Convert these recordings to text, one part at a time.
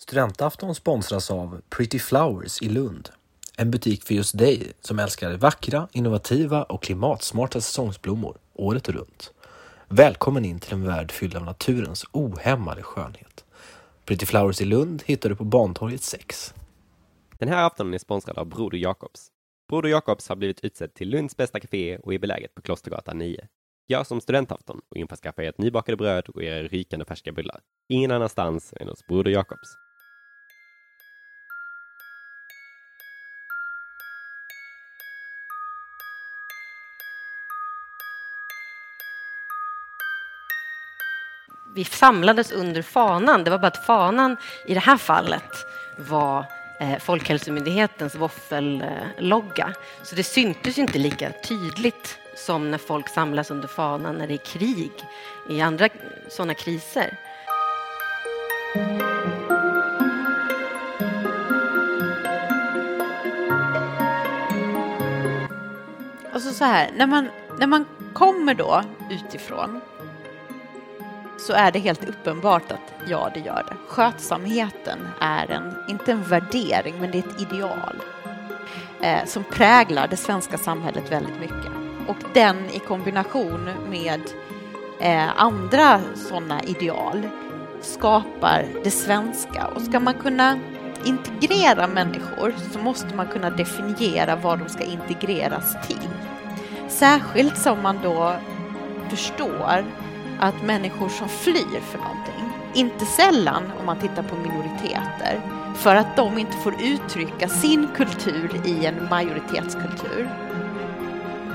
Studentafton sponsras av Pretty Flowers i Lund. En butik för just dig som älskar vackra, innovativa och klimatsmarta säsongsblommor året runt. Välkommen in till en värld fylld av naturens ohämmade skönhet. Pretty Flowers i Lund hittar du på Bantorget 6. Den här aftonen är sponsrad av Broder Jakobs. Broder Jakobs har blivit utsedd till Lunds bästa café och är beläget på Klostergatan 9. Gör som studentafton och införskaffa ert nybakade bröd och era rykande färska bullar. Ingen annanstans än hos Broder Jakobs. Vi samlades under fanan. Det var bara att fanan i det här fallet var eh, Folkhälsomyndighetens våffellogga. Så det syntes inte lika tydligt som när folk samlas under fanan när det är krig i andra sådana kriser. Alltså så här, när man, när man kommer då utifrån så är det helt uppenbart att ja, det gör det. Skötsamheten är en, inte en värdering, men det är ett ideal eh, som präglar det svenska samhället väldigt mycket. Och den i kombination med eh, andra sådana ideal skapar det svenska. Och ska man kunna integrera människor så måste man kunna definiera vad de ska integreras till. Särskilt som man då förstår att människor som flyr för någonting, inte sällan om man tittar på minoriteter, för att de inte får uttrycka sin kultur i en majoritetskultur.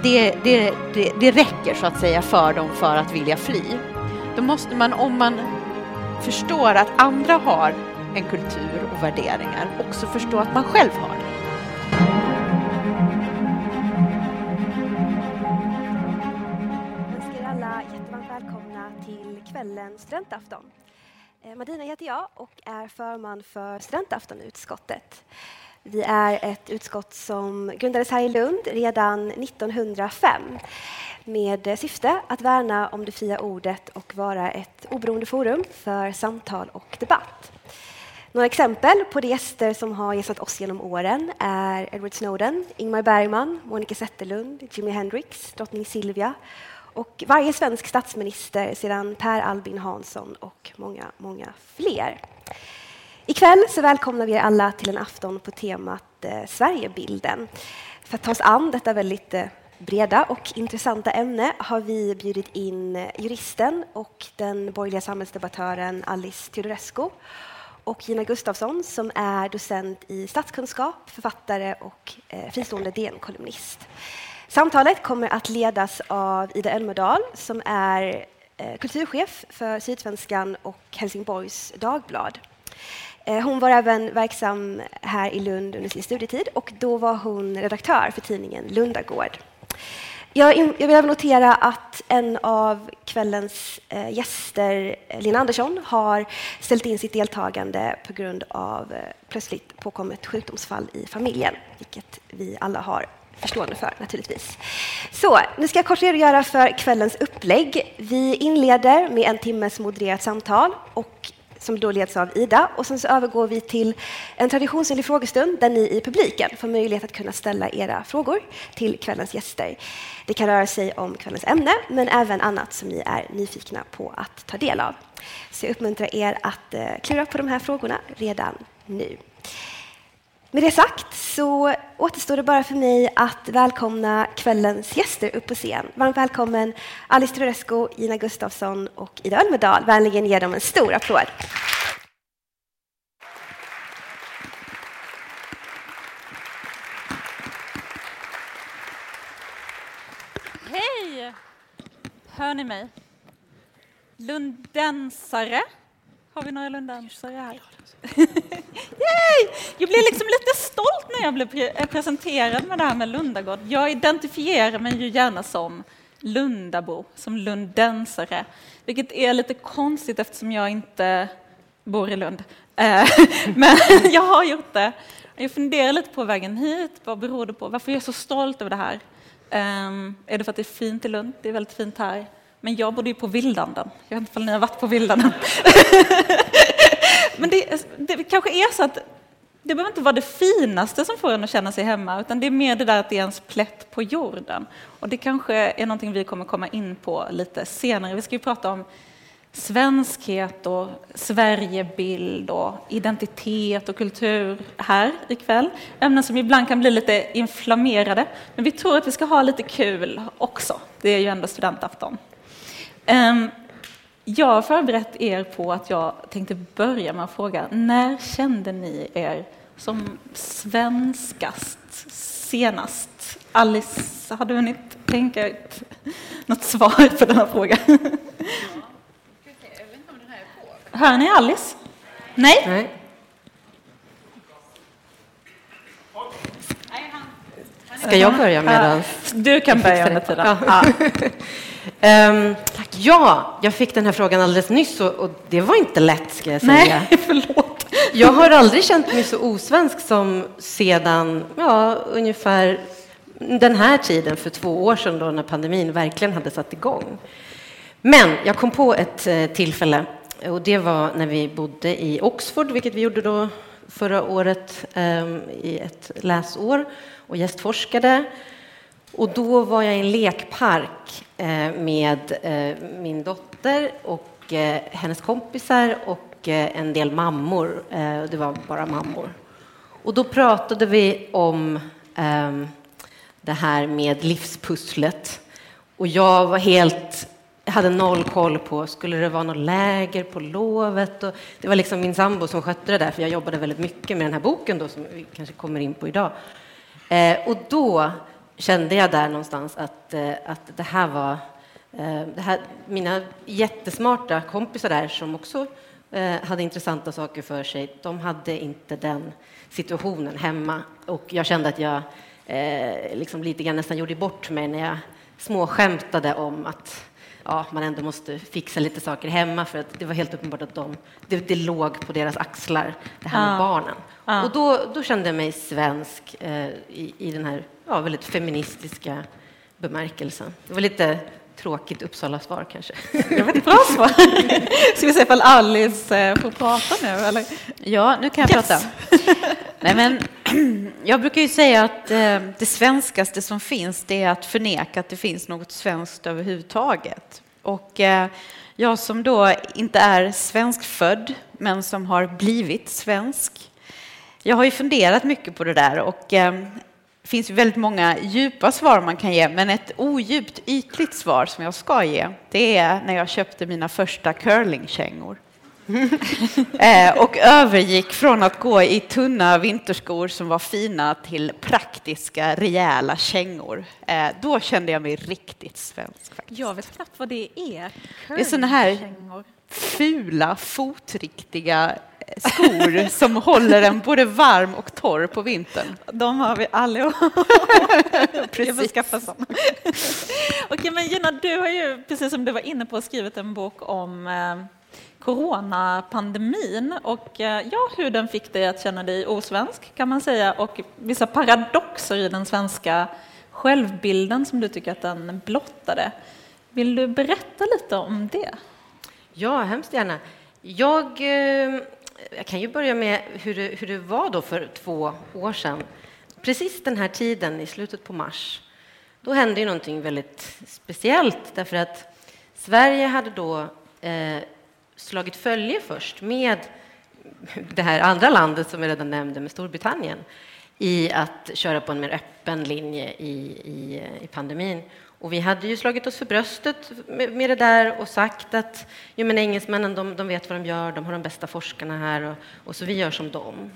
Det, det, det, det räcker så att säga för dem för att vilja fly. Då måste man, om man förstår att andra har en kultur och värderingar, också förstå att man själv har det. Kvällen studentafton. Eh, Madina heter jag och är förman för studentaftonutskottet. Vi är ett utskott som grundades här i Lund redan 1905 med syfte att värna om det fria ordet och vara ett oberoende forum för samtal och debatt. Några exempel på de gäster som har gästat oss genom åren är Edward Snowden, Ingmar Bergman, Monica Zetterlund, Jimi Hendrix, drottning Silvia och varje svensk statsminister sedan Per Albin Hansson och många, många fler. Ikväll så välkomnar vi er alla till en afton på temat eh, Sverigebilden. För att ta oss an detta väldigt eh, breda och intressanta ämne har vi bjudit in eh, juristen och den borgerliga samhällsdebattören Alice Teodorescu och Gina Gustafsson som är docent i statskunskap, författare och eh, fristående DN-kolumnist. Samtalet kommer att ledas av Ida Elmedal som är eh, kulturchef för Sydsvenskan och Helsingborgs Dagblad. Eh, hon var även verksam här i Lund under sin studietid och då var hon redaktör för tidningen Lundagård. Jag, vill även notera att en av kvällens eh, gäster, Lina Andersson, har ställt in sitt deltagande på grund av plötsligt påkommet sjukdomsfall i familjen, vilket vi alla har förstående för naturligtvis. Så, nu ska jag kort redogöra för kvällens upplägg. Vi inleder med en timmes modererat samtal och som då leds av Ida. Och sen så övergår vi till en traditionsenlig frågestund där ni i publiken får möjlighet att kunna ställa era frågor till kvällens gäster. Det kan röra sig om kvällens ämne, men även annat som ni är nyfikna på att ta del av. Så jag uppmuntrar er att eh, klura på de här frågorna redan nu. Med det sagt så återstår det bara för mig att välkomna kvällens gäster upp på scen. Varmt välkommen Alice Teodorescu, Gina Gustafsson och Ida Ölmedal. Vänligen ge dem en stor applåd. Hej! Hör ni mig? Lundensare. Har vi några lundensare här? Yay! Jag blev liksom lite stolt när jag blev pre eh, presenterad med det här med Lundagård. Jag identifierar mig ju gärna som Lundabo, som lundensare, vilket är lite konstigt eftersom jag inte bor i Lund. Eh, men jag har gjort det. Jag funderar lite på vägen hit, vad beror det på? Varför är jag så stolt över det här? Ehm, är det för att det är fint i Lund? Det är väldigt fint här. Men jag bodde ju på Vildanden. Jag vet inte om ni har varit på Vildanden. Men det, det kanske är så att det behöver inte vara det finaste som får en att känna sig hemma, utan det är mer det där att det är ens plätt på jorden. Och det kanske är någonting vi kommer komma in på lite senare. Vi ska ju prata om svenskhet och Sverigebild och identitet och kultur här ikväll. Ämnen som ibland kan bli lite inflammerade, men vi tror att vi ska ha lite kul också. Det är ju ändå studentafton. Ehm, jag har förberett er på att jag tänkte börja med att fråga, när kände ni er som svenskast senast? Alice, har du hunnit tänka ut något svar på denna fråga? Hör ni Alice? Nej? Nej. Ska jag börja medan... Du kan börja under tiden. Ja. Ehm, ja, jag fick den här frågan alldeles nyss och, och det var inte lätt ska jag säga. Nej, förlåt. Jag har aldrig känt mig så osvensk som sedan ja, ungefär den här tiden för två år sedan då när pandemin verkligen hade satt igång. Men jag kom på ett eh, tillfälle och det var när vi bodde i Oxford, vilket vi gjorde då förra året ehm, i ett läsår och gästforskade. Och då var jag i en lekpark eh, med eh, min dotter och eh, hennes kompisar och en del mammor. Det var bara mammor. Och då pratade vi om ehm, det här med livspusslet. Och jag var helt jag hade noll koll på, skulle det vara något läger på lovet? Och det var liksom min sambo som skötte det där, för jag jobbade väldigt mycket med den här boken då, som vi kanske kommer in på idag. Eh, och då kände jag där någonstans att, eh, att det här var eh, det här, mina jättesmarta kompisar där som också eh, hade intressanta saker för sig, de hade inte den situationen hemma. Och jag kände att jag eh, liksom lite grann nästan gjorde bort mig när jag småskämtade om att ja, man ändå måste fixa lite saker hemma för att det var helt uppenbart att de, det, det låg på deras axlar, det här med Ja. barnen. Ja. Och då, då kände jag mig svensk eh, i, i den här ja, väldigt feministiska bemärkelsen. Det var lite tråkigt Uppsala-svar kanske. Det var ett bra svar. Ska vi se ifall Alice eh, får prata nu? Eller? Ja, nu kan jag Yes. prata. Nej, men, jag brukar ju säga att eh, det svenskaste som finns det är att förneka att det finns något svenskt överhuvudtaget. Och eh, jag som då inte är svenskfödd men som har blivit svensk. Jag har ju funderat mycket på det där och eh, det finns väldigt många djupa svar man kan ge, men ett odjupt, ytligt svar som jag ska ge, det är när jag köpte mina första curlingkängor. eh, och övergick från att gå i tunna vinterskor som var fina till praktiska, rejäla kängor. Eh, då kände jag mig riktigt svensk. Faktiskt. Jag vet knappt vad det är. Det är såna här fula, fotriktiga skor som håller en både varm och torr på vintern. De har vi allihop. Jag får Precis. skaffa såna. Okej, men Gina, du har ju, precis som du var inne på, skrivit en bok om eh, coronapandemin och eh, ja, hur den fick dig att känna dig osvensk kan man säga och vissa paradoxer i den svenska självbilden som du tycker att den blottade. Vill du berätta lite om det? Ja, hemskt gärna. Jag, eh, jag kan ju börja med hur det, hur det var då för två år sedan. Precis den här tiden, i slutet på mars, då hände ju någonting väldigt speciellt därför att Sverige hade då eh, slagit följe först med det här andra landet som jag redan nämnde, med Storbritannien, i att köra på en mer öppen linje i, i, i pandemin. Och vi hade ju slagit oss för bröstet med, med det där och sagt att jo, men engelsmännen de, de vet vad de gör, de har de bästa forskarna här och, och så vi gör som dem.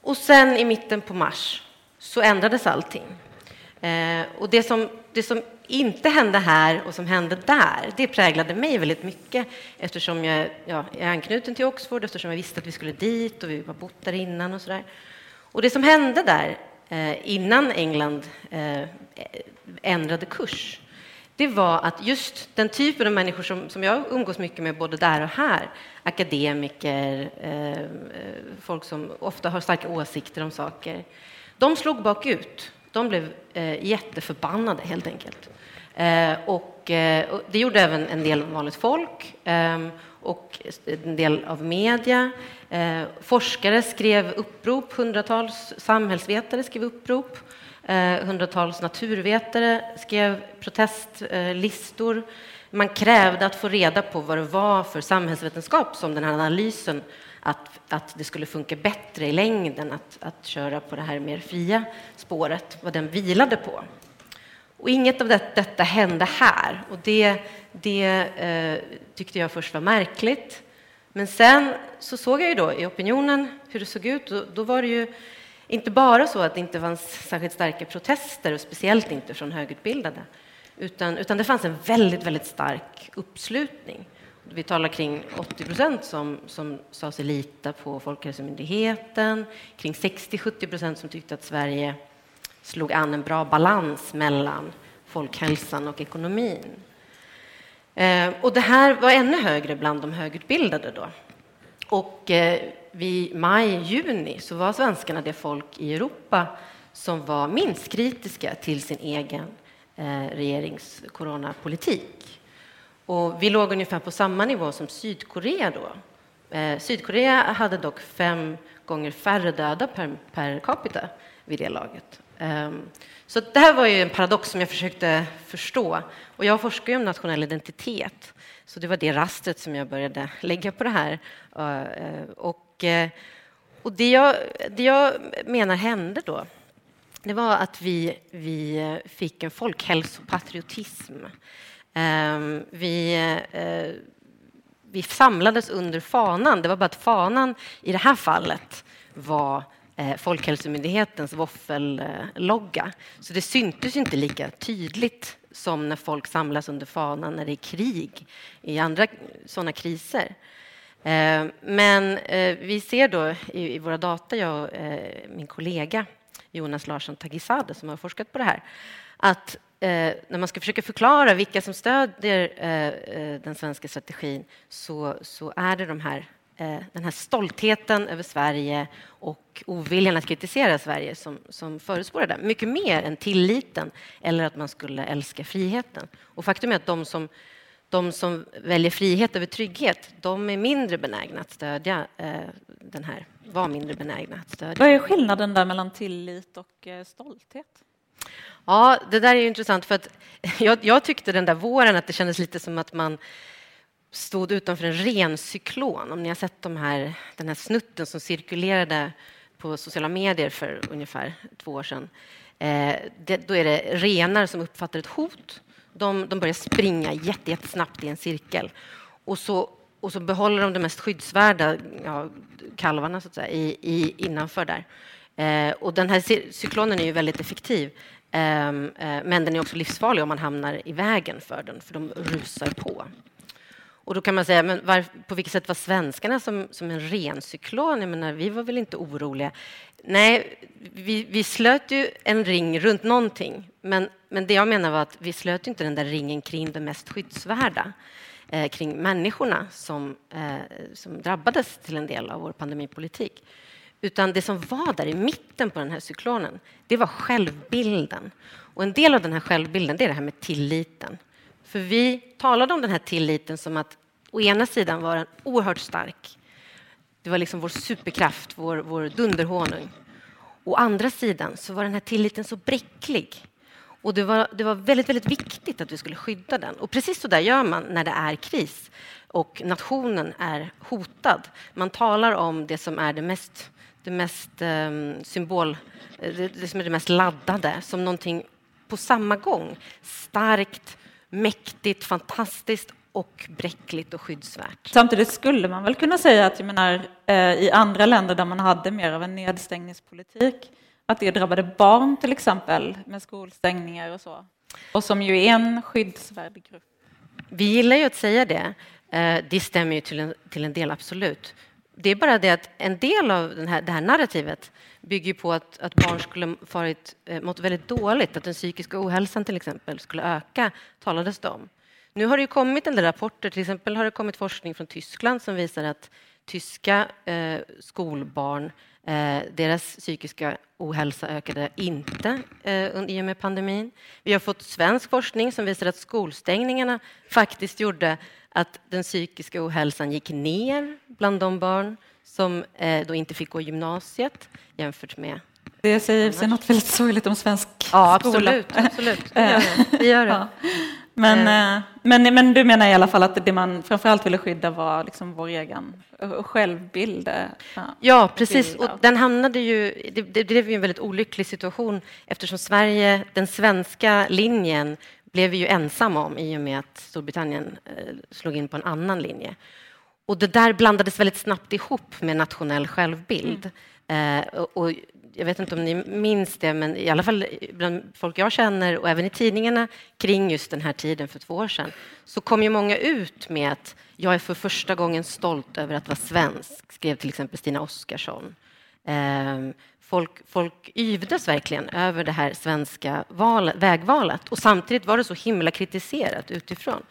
Och sen i mitten på mars så ändrades allting. Eh, och det som, det som inte hände här och som hände där, det präglade mig väldigt mycket eftersom jag, ja, jag är anknuten till Oxford, eftersom jag visste att vi skulle dit och vi har bott där innan och sådär. Och det som hände där Eh, innan England eh, ändrade kurs, det var att just den typen av människor som, som jag umgås mycket med både där och här, akademiker, eh, folk som ofta har starka åsikter om saker, de slog bakut. De blev eh, jätteförbannade helt enkelt. Eh, och, eh, och det gjorde även en del vanligt folk. Ehm, och en del av media. Eh, forskare skrev upprop, hundratals samhällsvetare skrev upprop. Eh, hundratals naturvetare skrev protestlistor. Man krävde att få reda på vad det var för samhällsvetenskap som den här analysen att, att det skulle funka bättre i längden att, att köra på det här mer fria spåret, vad den vilade på. Och inget av det, detta hände här och det, det eh, tyckte jag först var märkligt. Men sen så såg jag ju då i opinionen hur det såg ut och då var det ju inte bara så att det inte fanns särskilt starka protester och speciellt inte från högutbildade utan, utan det fanns en väldigt, väldigt stark uppslutning. Vi talar kring 80 procent som, som sa sig lita på Folkhälsomyndigheten, kring 60-70 procent som tyckte att Sverige slog an en bra balans mellan folkhälsan och ekonomin. Eh, och det här var ännu högre bland de högutbildade då. Och eh, vid maj, juni så var svenskarna det folk i Europa som var minst kritiska till sin egen eh, regerings coronapolitik. Och vi låg ungefär på samma nivå som Sydkorea då. Sydkorea hade dock fem gånger färre döda per, per capita vid det laget. Ehm, så det här var ju en paradox som jag försökte förstå. Och jag forskar ju om nationell identitet, så det var det rastret som jag började lägga på det här. Eh, eh, och, eh, och det, jag, det jag menar hände då, det var att vi, vi fick en folkhälsopatriotism. Ehm, vi, vi samlades under fanan. Det var bara att fanan i det här fallet var Eh, Folkhälsomyndighetens våffellogga. Så det syntes inte lika tydligt som när folk samlas under fanan när det är krig i andra sådana kriser. Eh, men eh, vi ser då i våra data, jag och min kollega Jonas Larsson Tagisade som har forskat på det här, att när man ska försöka förklara vilka som stödjer den svenska strategin så, så är det de här den här stoltheten över Sverige och oviljan att kritisera Sverige som, som förespråkar det. Mycket mer än tilliten eller att man skulle älska friheten. Och faktum är att de som, de som väljer frihet över trygghet, de är mindre benägna att stödja eh, den här, var mindre benägna att stödja. Vad är skillnaden där mellan tillit och eh, stolthet? Ja, det där är intressant för att jag, jag tyckte den där våren att det kändes lite som att man stod utanför en rencyklon. Om ni har sett de här, den här snutten som cirkulerade på sociala medier för ungefär två år sedan. Eh, det, då är det renar som uppfattar ett hot. De, de börjar springa jättesnabbt i en cirkel. Och så, och så behåller de de mest skyddsvärda ja, kalvarna så att säga, i, i, innanför där. Eh, och den här cyklonen är ju väldigt effektiv. Ehm, eh, men den är också livsfarlig om man hamnar i vägen för den, för de rusar på. Och då kan man säga, men var, på vilket sätt var svenskarna som, som en ren cyklon? Jag menar, vi var väl inte oroliga? Nej, vi, vi slöt ju en ring runt någonting. Men, men det jag menar var att vi slöt inte den där ringen kring det mest skyddsvärda. Eh, kring människorna som, eh, som drabbades till en del av vår pandemipolitik. Utan det som var där i mitten på den här cyklonen, det var självbilden. Och en del av den här självbilden, det är det här med tilliten. För vi talade om den här tilliten som att å ena sidan var den oerhört stark. Det var liksom vår superkraft, vår, vår dunderhonung. Å andra sidan så var den här tilliten så bräcklig. Och det var, det var väldigt, väldigt viktigt att vi skulle skydda den. Och precis så där gör man när det är kris och nationen är hotad. Man talar om det som är det mest, det mest um, symbol, eh, det, det som är det mest laddade som någonting på samma gång starkt, mäktigt, fantastiskt och bräckligt och skyddsvärt. Samtidigt skulle man väl kunna säga att jag menar, eh, i andra länder där man hade mer av en nedstängningspolitik, att det drabbade barn till exempel med skolstängningar och så, och som ju är en skyddsvärd grupp. Vi gillar ju att säga det. Eh, det stämmer ju till en, till en del, absolut. Det är bara det att en del av den här, det här narrativet bygger på att, att barn skulle farit, eh, mått väldigt dåligt, att den psykiska ohälsan till exempel skulle öka, talades det om. Nu har det ju kommit en del rapporter, till exempel har det kommit forskning från Tyskland som visar att tyska eh, skolbarn, eh, deras psykiska ohälsa ökade inte eh, i och med pandemin. Vi har fått svensk forskning som visar att skolstängningarna faktiskt gjorde att den psykiska ohälsan gick ner bland de barn som eh, då inte fick gå gymnasiet jämfört med det säger sig något väldigt sorgligt om svensk ja, skola. Absolut, absolut. Det gör det. det, gör det. Ja. Men, eh. men, men du menar i alla fall att det man framförallt ville skydda var liksom vår egen självbild? Ja, ja precis. Och den hamnade ju, det, det blev ju en väldigt olycklig situation eftersom Sverige, den svenska linjen blev vi ju ensamma om i och med att Storbritannien eh, slog in på en annan linje. Och det där blandades väldigt snabbt ihop med nationell självbild. Mm. Eh, och jag vet inte om ni minns det, men i alla fall bland folk jag känner och även i tidningarna kring just den här tiden för två år sedan så kom ju många ut med att jag är för första gången stolt över att vara svensk, skrev till exempel Stina Oskarsson. Ehm, folk, folk yvdes verkligen över det här svenska val, vägvalet och samtidigt var det så himla kritiserat utifrån.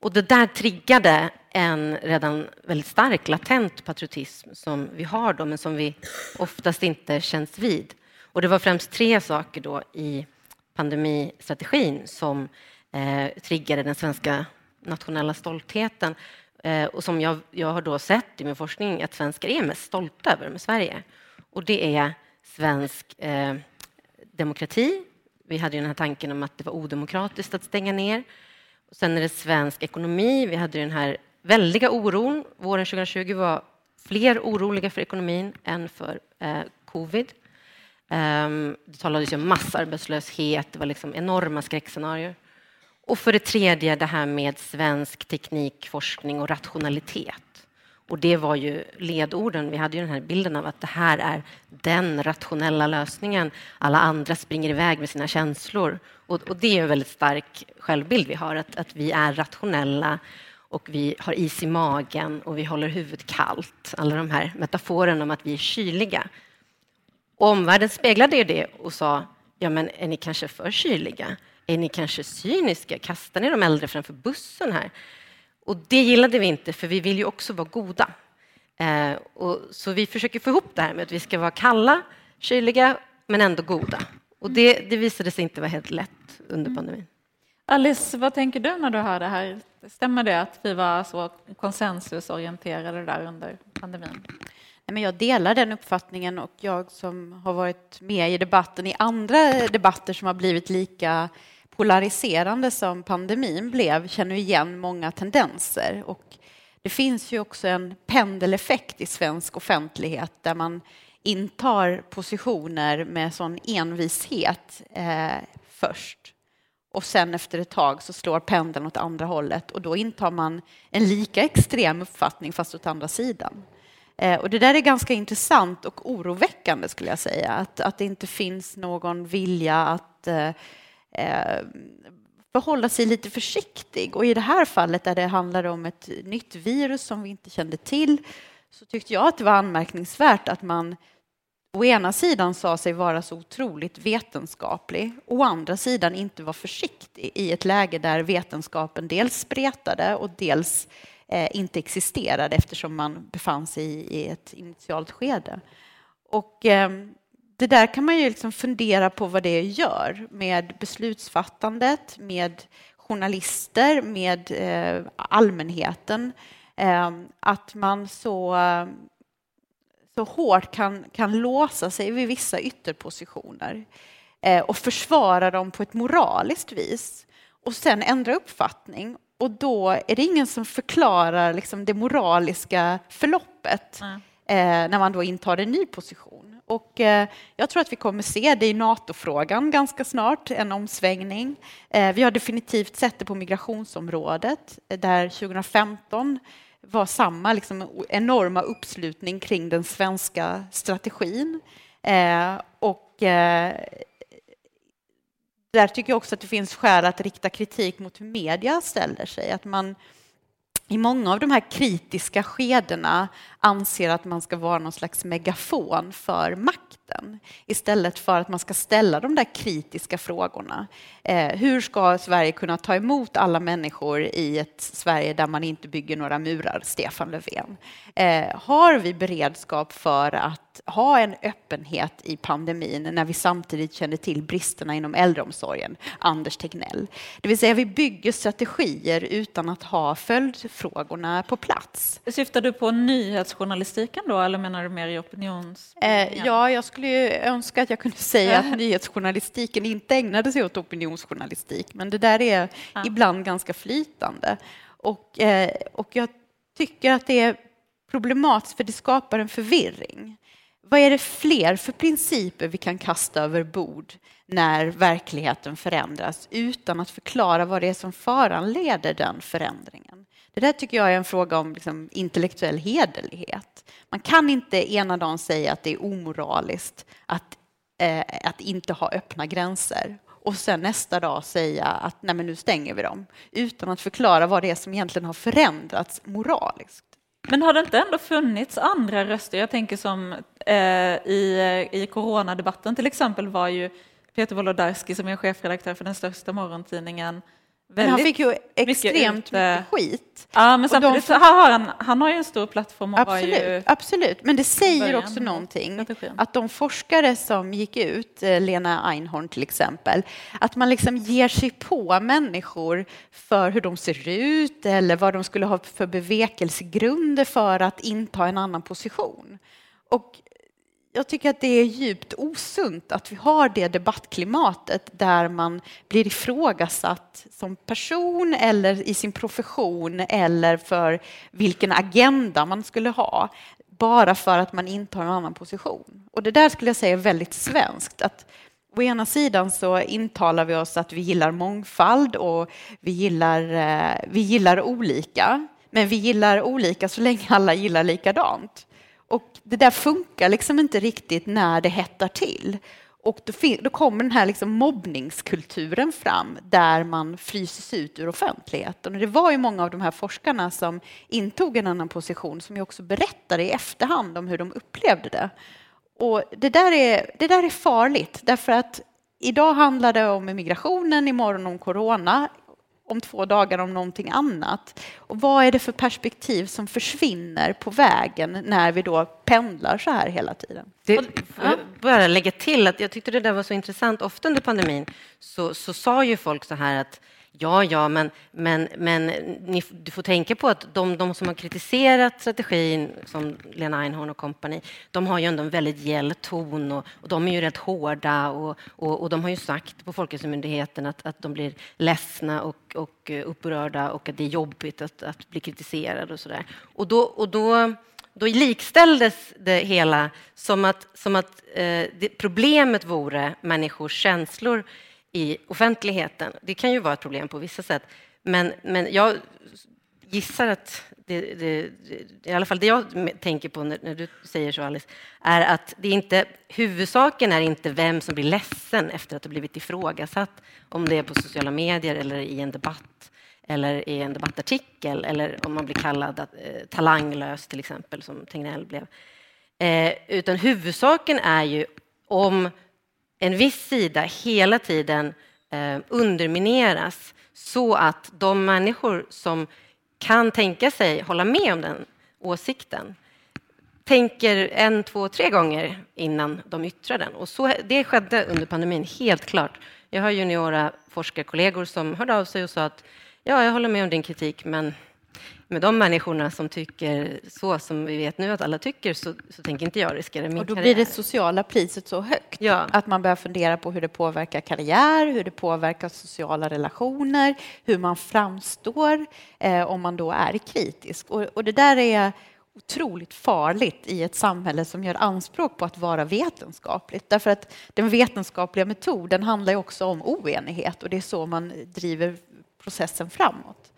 Och det där triggade en redan väldigt stark latent patriotism som vi har då, men som vi oftast inte känns vid. Och det var främst tre saker då i pandemistrategin som eh, triggade den svenska nationella stoltheten eh, och som jag, jag har då sett i min forskning att svenskar är mest stolta över med Sverige. Och det är svensk eh, demokrati. Vi hade ju den här tanken om att det var odemokratiskt att stänga ner. Och sen är det svensk ekonomi. Vi hade den här väldiga oron. Våren 2020 var fler oroliga för ekonomin än för eh, covid. Um, det talades om massarbetslöshet, det var liksom enorma skräckscenarier. Och för det tredje det här med svensk teknikforskning och rationalitet. Och det var ju ledorden. Vi hade ju den här bilden av att det här är den rationella lösningen. Alla andra springer iväg med sina känslor. Och, och det är en väldigt stark självbild vi har, att, att vi är rationella och vi har is i magen och vi håller huvudet kallt. Alla de här metaforerna om att vi är kyliga. Och omvärlden speglade ju det och sa, ja men är ni kanske för kyliga? Är ni kanske cyniska? Kastar ni de äldre framför bussen här? Och det gillade vi inte, för vi vill ju också vara goda. Eh, och, så vi försöker få ihop det här med att vi ska vara kalla, kyliga, men ändå goda. Och det, det visade sig inte vara helt lätt under pandemin. Alice, vad tänker du när du hör det här? Stämmer det att vi var så konsensusorienterade där under pandemin? jag delar den uppfattningen och jag som har varit med i debatten i andra debatter som har blivit lika polariserande som pandemin blev känner igen många tendenser. Och det finns ju också en pendeleffekt i svensk offentlighet där man intar positioner med sån envishet eh, först. Och sen efter ett tag så slår pendeln åt andra hållet och då intar man en lika extrem uppfattning fast åt andra sidan. Eh, och det där är ganska intressant och oroväckande skulle jag säga, att, att det inte finns någon vilja att eh, eh, förhålla sig lite försiktig. Och i det här fallet där det handlar om ett nytt virus som vi inte kände till så tyckte jag att det var anmärkningsvärt att man å ena sidan sa sig vara så otroligt vetenskaplig å andra sidan inte var försiktig i ett läge där vetenskapen dels spretade och dels eh, inte existerade eftersom man befann sig i, i ett initialt skede. Och, eh, det där kan man ju liksom fundera på vad det gör med beslutsfattandet, med journalister, med eh, allmänheten. Eh, att man så, så hårt kan, kan låsa sig vid vissa ytterpositioner eh, och försvara dem på ett moraliskt vis och sen ändra uppfattning. Och då är det ingen som förklarar liksom, det moraliska förloppet mm. när man då intar en ny position. Och eh, jag tror att vi kommer se det i NATO-frågan ganska snart, en omsvängning. Vi har definitivt sett det på migrationsområdet där 2015 var samma liksom, enorma uppslutning kring den svenska strategin. Eh, och eh, där tycker jag också att det finns skäl att rikta kritik mot hur media ställer sig. Att man i många av de här kritiska skedena anser att man ska vara någon slags megafon för makten istället för att man ska ställa de där kritiska frågorna. Eh, hur ska Sverige kunna ta emot alla människor i ett Sverige där man inte bygger några murar, Stefan Löfven? Eh, har vi beredskap för att ha en öppenhet i pandemin när vi samtidigt känner till bristerna inom äldreomsorgen, Anders Tegnell? Det vill säga, vi bygger strategier utan att ha följdfrågorna på plats. Syftar du på nyhets nyhetsjournalistiken då, eller menar du mer i opinions... Eh, ja, jag skulle ju önska att jag kunde säga att nyhetsjournalistiken inte ägnade sig åt opinionsjournalistik, men det där är Ja. ibland ganska flytande. Och, eh, och jag tycker att det är problematiskt, för det skapar en förvirring. Vad är det fler för principer vi kan kasta över bord när verkligheten förändras utan att förklara vad det är som föranleder den förändringen? Det där tycker jag är en fråga om liksom intellektuell hederlighet. Man kan inte ena dagen säga att det är omoraliskt att, eh, att inte ha öppna gränser och sen nästa dag säga att nej men nu stänger vi dem utan att förklara vad det är som egentligen har förändrats moraliskt. Men har det inte ändå funnits andra röster? Jag tänker som eh, i, i coronadebatten till exempel var ju Peter Wolodarski som är chefredaktör för den största morgontidningen men han fick ju extremt ute- mycket skit. Ja, men samtidigt de- har han, han har ju en stor plattform och Absolut, ju absolut. Men det säger början också någonting. Att de forskare som gick ut, eh, Lena Einhorn till exempel, att man liksom ger sig på människor för hur de ser ut eller vad de skulle ha för bevekelsegrunder för att inta en annan position. Och jag tycker att det är djupt osunt att vi har det debattklimatet där man blir ifrågasatt som person eller i sin profession eller för vilken agenda man skulle ha bara för att man intar en annan position. Och det där skulle jag säga är väldigt svenskt. Att å ena sidan så intalar vi oss att vi gillar mångfald och vi gillar, eh, vi gillar olika. Men vi gillar olika så länge alla gillar likadant. Och det där funkar liksom inte riktigt när det hettar till. Och då, då kommer den här liksom mobbningskulturen fram där man fryses ut ur offentligheten. Och det var ju många av de här forskarna som intog en annan position som ju också berättade i efterhand om hur de upplevde det. Och det där är, det där är farligt därför att idag handlar det om migrationen, imorgon om corona, om två dagar om någonting annat. Och vad är det för perspektiv som försvinner på vägen när vi då pendlar så här hela tiden? Det, får jag bara lägga till att jag tyckte det där var så intressant. Ofta under pandemin så, så sa ju folk så här att ja, ja, men, men, men ni, du får tänka på att de, de som har kritiserat strategin, som Lena Einhorn och kompani, de har ju ändå en väldigt gäll ton och, och de är ju rätt hårda och, och, och de har ju sagt på Folkhälsomyndigheten att, att de blir ledsna och, och eh, upprörda och att det är jobbigt att, att bli kritiserad och så där. Och då, och då då likställdes det hela som att, som att eh, det, problemet vore människors känslor i offentligheten. Det kan ju vara ett problem på vissa sätt, men, men jag gissar att det, det, det, i alla fall det jag tänker på när, när du säger så, Alice, är att det inte, huvudsaken är inte vem som blir ledsen efter att ha blivit ifrågasatt, om det är på sociala medier eller i en debatt eller i en debattartikel eller om man blir kallad att, eh, talanglös till exempel, som Tegnell blev. Eh, utan huvudsaken är ju om en viss sida hela tiden eh, undermineras så att de människor som kan tänka sig hålla med om den åsikten tänker en, två, tre gånger innan de yttrar den. Och så, det skedde under pandemin, helt klart. Jag har juniora forskarkollegor som hörde av sig och sa att ja, jag håller med om din kritik, men med de människorna som tycker så som vi vet nu att alla tycker så, så tänker inte jag riskera min Och då karriär. blir det sociala priset så högt Ja. att man börjar fundera på hur det påverkar karriär, hur det påverkar sociala relationer, hur man framstår eh, om man då är kritisk. Och, och det där är otroligt farligt i ett samhälle som gör anspråk på att vara vetenskapligt. Därför att den vetenskapliga metoden handlar ju också om oenighet och det är så man driver processen framåt.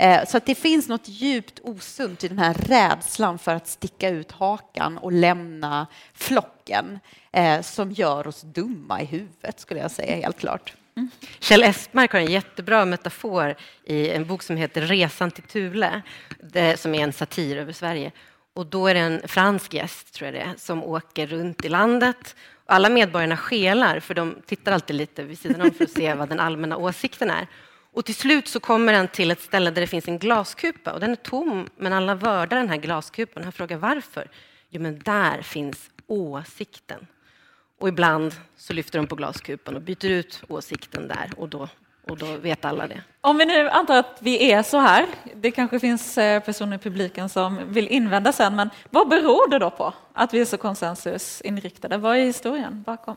Eh, så att det finns något djupt osunt i den här rädslan för att sticka ut hakan och lämna flocken eh, som gör oss dumma i huvudet, skulle jag säga helt klart. Mm. Kjell Espmark har en jättebra metafor i en bok som heter Resan till Thule, som är en satir över Sverige. Och då är det en fransk gäst, tror jag det är, som åker runt i landet. Alla medborgarna skelar, för de tittar alltid lite vid sidan om för att se vad den allmänna åsikten är. Och till slut så kommer han till ett ställe där det finns en glaskupa och den är tom, men alla vördar den här glaskupan. Han frågar varför. Jo, men där finns åsikten. Och ibland så lyfter de på glaskupan och byter ut åsikten där och då, och då vet alla det. Om vi nu antar att vi är så här, det kanske finns eh, personer i publiken som vill invända sen, men vad beror det då på att vi är så konsensusinriktade? Vad är historien bakom?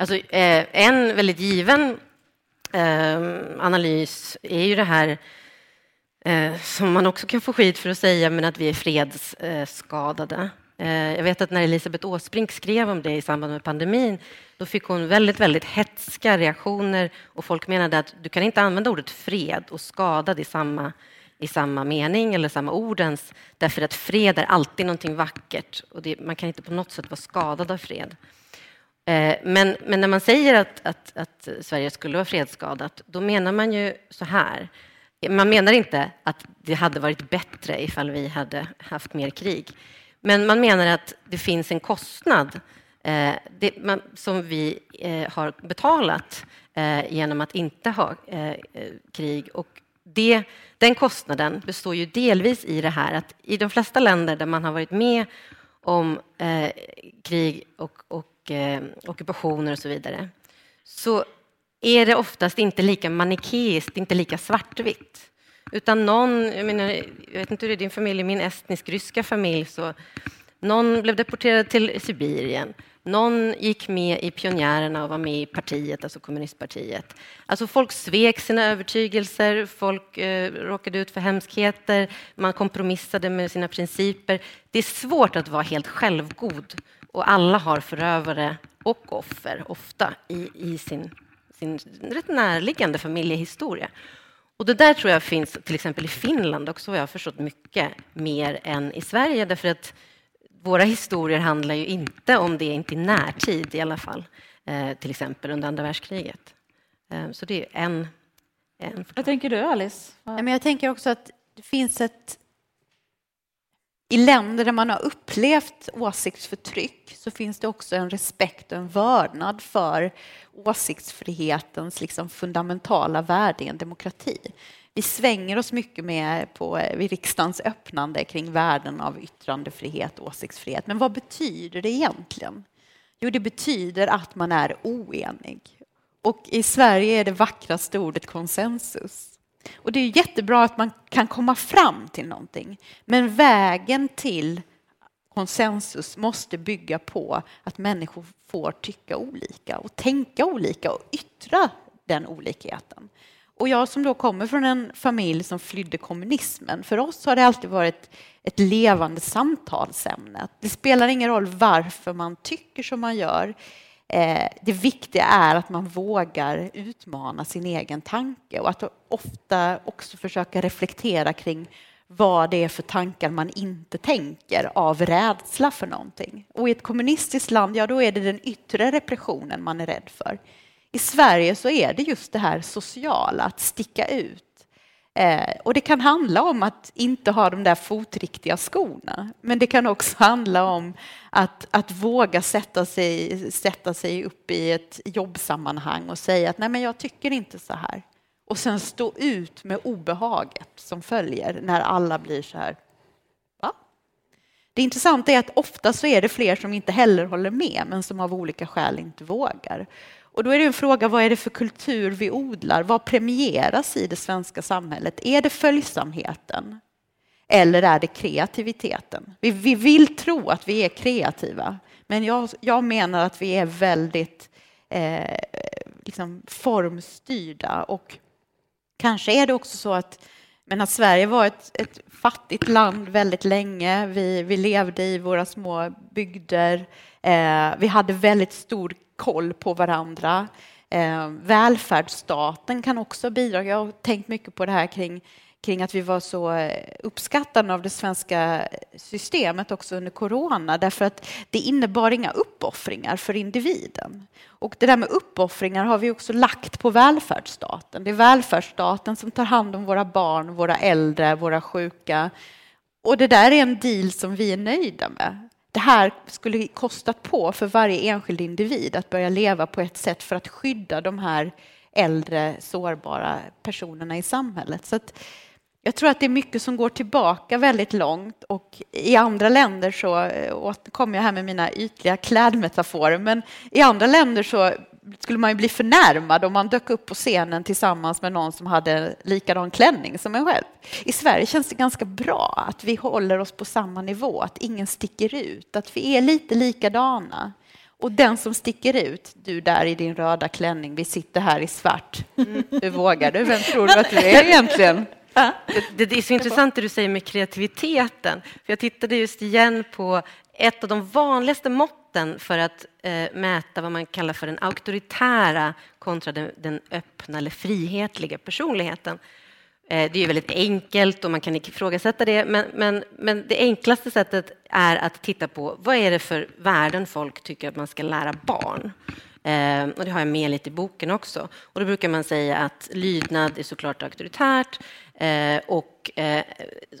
Alltså, eh, en väldigt given eh, analys är ju det här eh, som man också kan få skit för att säga, men att vi är fredsskadade. Eh, jag vet att när Elisabeth Åsbrink skrev om det i samband med pandemin, då fick hon väldigt, väldigt hetska reaktioner och folk menade att du kan inte använda ordet fred och skadad i samma, i samma mening eller samma ord ens, därför att fred är alltid någonting vackert och det, man kan inte på något sätt vara skadad av fred. Eh, men, men när man säger att, att, att Sverige skulle vara fredsskadat, då menar man ju så här. Man menar inte att det hade varit bättre ifall vi hade haft mer krig. Men man menar att det finns en kostnad eh, det, man, som vi eh, har betalat eh, genom att inte ha eh, eh krig. Och det, den kostnaden består ju delvis i det här att i de flesta länder där man har varit med om eh, krig och, och eh, ockupationer och så vidare så är det oftast inte lika manikeiskt, inte lika svartvitt. Utan någon, jag, menar, jag vet inte hur det är i din familj, i min estnisk-ryska familj så någon blev deporterad till Sibirien. Någon gick med i pionjärerna och var med i partiet, alltså kommunistpartiet. Alltså folk svek sina övertygelser, folk eh, råkade ut för hemskheter, man kompromissade med sina principer. Det är svårt att vara helt självgod och alla har förövare och offer ofta i, i sin, sin rätt närliggande familjehistoria. Och det där tror jag finns till exempel i Finland också, har jag förstått mycket mer än i Sverige, därför att våra historier handlar ju inte om det, inte i närtid i alla fall, eh, till exempel under andra världskriget. Eh, så det är en, en Vad tänker du, Alice? Men jag tänker också att det finns ett... I länder där man har upplevt åsiktsförtryck så finns det också en respekt och en vördnad för åsiktsfrihetens liksom fundamentala värde i en demokrati. Vi svänger oss mycket med på, vid riksdagens öppnande kring värden av yttrandefrihet och åsiktsfrihet. Men vad betyder det egentligen? Jo, det betyder att man är oenig. Och i Sverige är det vackraste ordet konsensus. Och det är jättebra att man kan komma fram till någonting. Men vägen till konsensus måste bygga på att människor får tycka olika och tänka olika och yttra den olikheten. Och jag som då kommer från en familj som flydde kommunismen, för oss har det alltid varit ett levande samtalsämne. Det spelar ingen roll varför man tycker som man gör. Eh, det viktiga är att man vågar utmana sin egen tanke och att ofta också försöka reflektera kring vad det är för tankar man inte tänker av rädsla för någonting. Och i ett kommunistiskt land, ja då är det den yttre repressionen man är rädd för. I Sverige så är det just det här sociala, att sticka ut. Eh, och det kan handla om att inte ha de där fotriktiga skorna. Men det kan också handla om att, att våga sätta sig, sätta sig upp i ett jobbsammanhang och säga att nej men jag tycker inte så här. Och sen stå ut med obehaget som följer när alla blir så här. Va? Det intressanta är att ofta så är det fler som inte heller håller med men som av olika skäl inte vågar. Och då är det en fråga, vad är det för kultur vi odlar? Vad premieras i det svenska samhället? Är det följsamheten? Eller är det kreativiteten? Vi, vi vill tro att vi är kreativa, men jag, jag menar att vi är väldigt eh, liksom formstyrda. Och kanske är det också så att, men att Sverige var ett, ett fattigt land väldigt länge. Vi, vi levde i våra små bygder. Eh, vi hade väldigt stor koll på varandra. Eh, välfärdsstaten kan också bidra. Jag har tänkt mycket på det här kring, kring att vi var så eh, uppskattade uppskattande av det svenska systemet också under corona därför att det innebar inga uppoffringar för individen. Och det där med uppoffringar har vi också lagt på välfärdsstaten. Det är välfärdsstaten som tar hand om våra barn, våra äldre, våra sjuka. Och det där är en deal som vi är nöjda med. Det här skulle kostat på för varje enskild individ att börja leva på ett sätt för att skydda de här äldre sårbara personerna i samhället. Så jag tror att det är mycket som går tillbaka väldigt långt och i andra länder så eh, kommer jag här med mina ytliga klädmetaforer, men i andra länder så skulle man ju bli förnärmad om man dök upp på scenen tillsammans med någon som hade likadan klänning som en själv. I Sverige känns det ganska bra att vi håller oss på samma nivå, att ingen sticker ut, att vi är lite likadana. Och den som sticker ut, du där i din röda klänning, vi sitter här i svart. Mm. Hur vågar du? Vem tror du att du är egentligen? Det, det, är så intressant det du säger med kreativiteten. För jag tittade just igen på ett av de vanligaste måtten för att eh, mäta vad man kallar för den auktoritära kontra den, den öppna eller frihetliga personligheten. Eh, det är väldigt enkelt och man kan ifrågasätta det, men, men, men det enklaste sättet är att titta på vad är det för värden folk tycker att man ska lära barn. Eh, och det har jag med lite i boken också. Och då brukar man säga att lydnad är såklart auktoritärt eh, och, eh,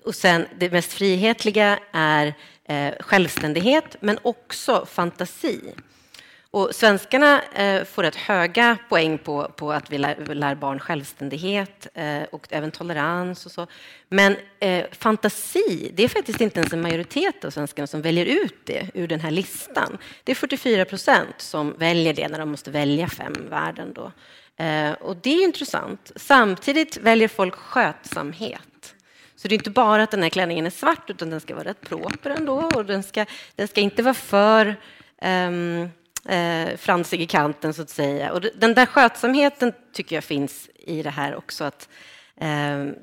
och sen det mest frihetliga är eh, självständighet men också fantasi. Och svenskarna eh, får rätt höga poäng på, på att vi lär, vi lär barn självständighet eh, och även tolerans och så. Men eh, fantasi, det är faktiskt inte ens en majoritet av svenskarna som väljer ut det ur den här listan. Det är 44 procent som väljer det när de måste välja fem värden. Då. Eh, och det är intressant. Samtidigt väljer folk skötsamhet. Så det är inte bara att den här klänningen är svart, utan den ska vara rätt proper ändå. Och den ska, den ska inte vara för um, eh, fransig i kanten, så att säga. Och den där skötsamheten tycker jag finns i det här också. att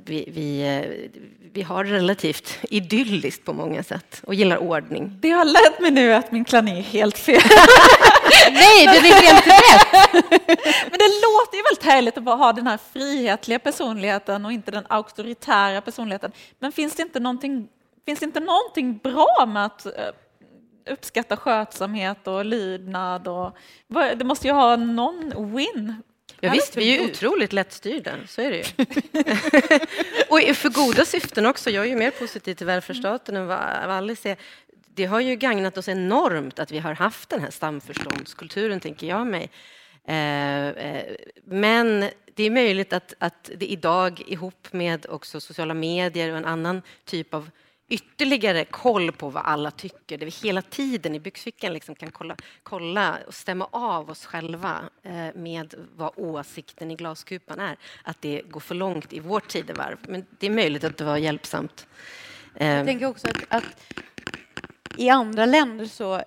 vi, vi, eh, vi har relativt idylliskt på många sätt och gillar ordning. Det har lärt mig nu att min klänning är helt fel. Nej, den är helt rätt! Men det låter ju väldigt härligt att bara ha den här frihetliga personligheten och inte den auktoritära personligheten. Men finns det inte någonting, finns det inte någonting bra med att eh, uppskatta skötsamhet och lydnad. Och, det måste ju ha någon win. Ja, visst, vi är ju otroligt lättstyrda, så är det ju. och för goda syften också. Jag är ju mer positiv till välfärdsstaten än vad Alice är. Det har ju gagnat oss enormt att vi har haft den här samförståndskulturen, tänker jag mig. Eh, eh, men det är möjligt att, att det idag ihop med också sociala medier och en annan typ av ytterligare koll på vad alla tycker, där vi hela tiden i byxfickan liksom kan kolla, kolla och stämma av oss själva eh, med vad åsikten i glaskupan är, att det går för långt i vårt tidevarv. Men det är möjligt att det var hjälpsamt. Jag tänker också att, att i andra länder så,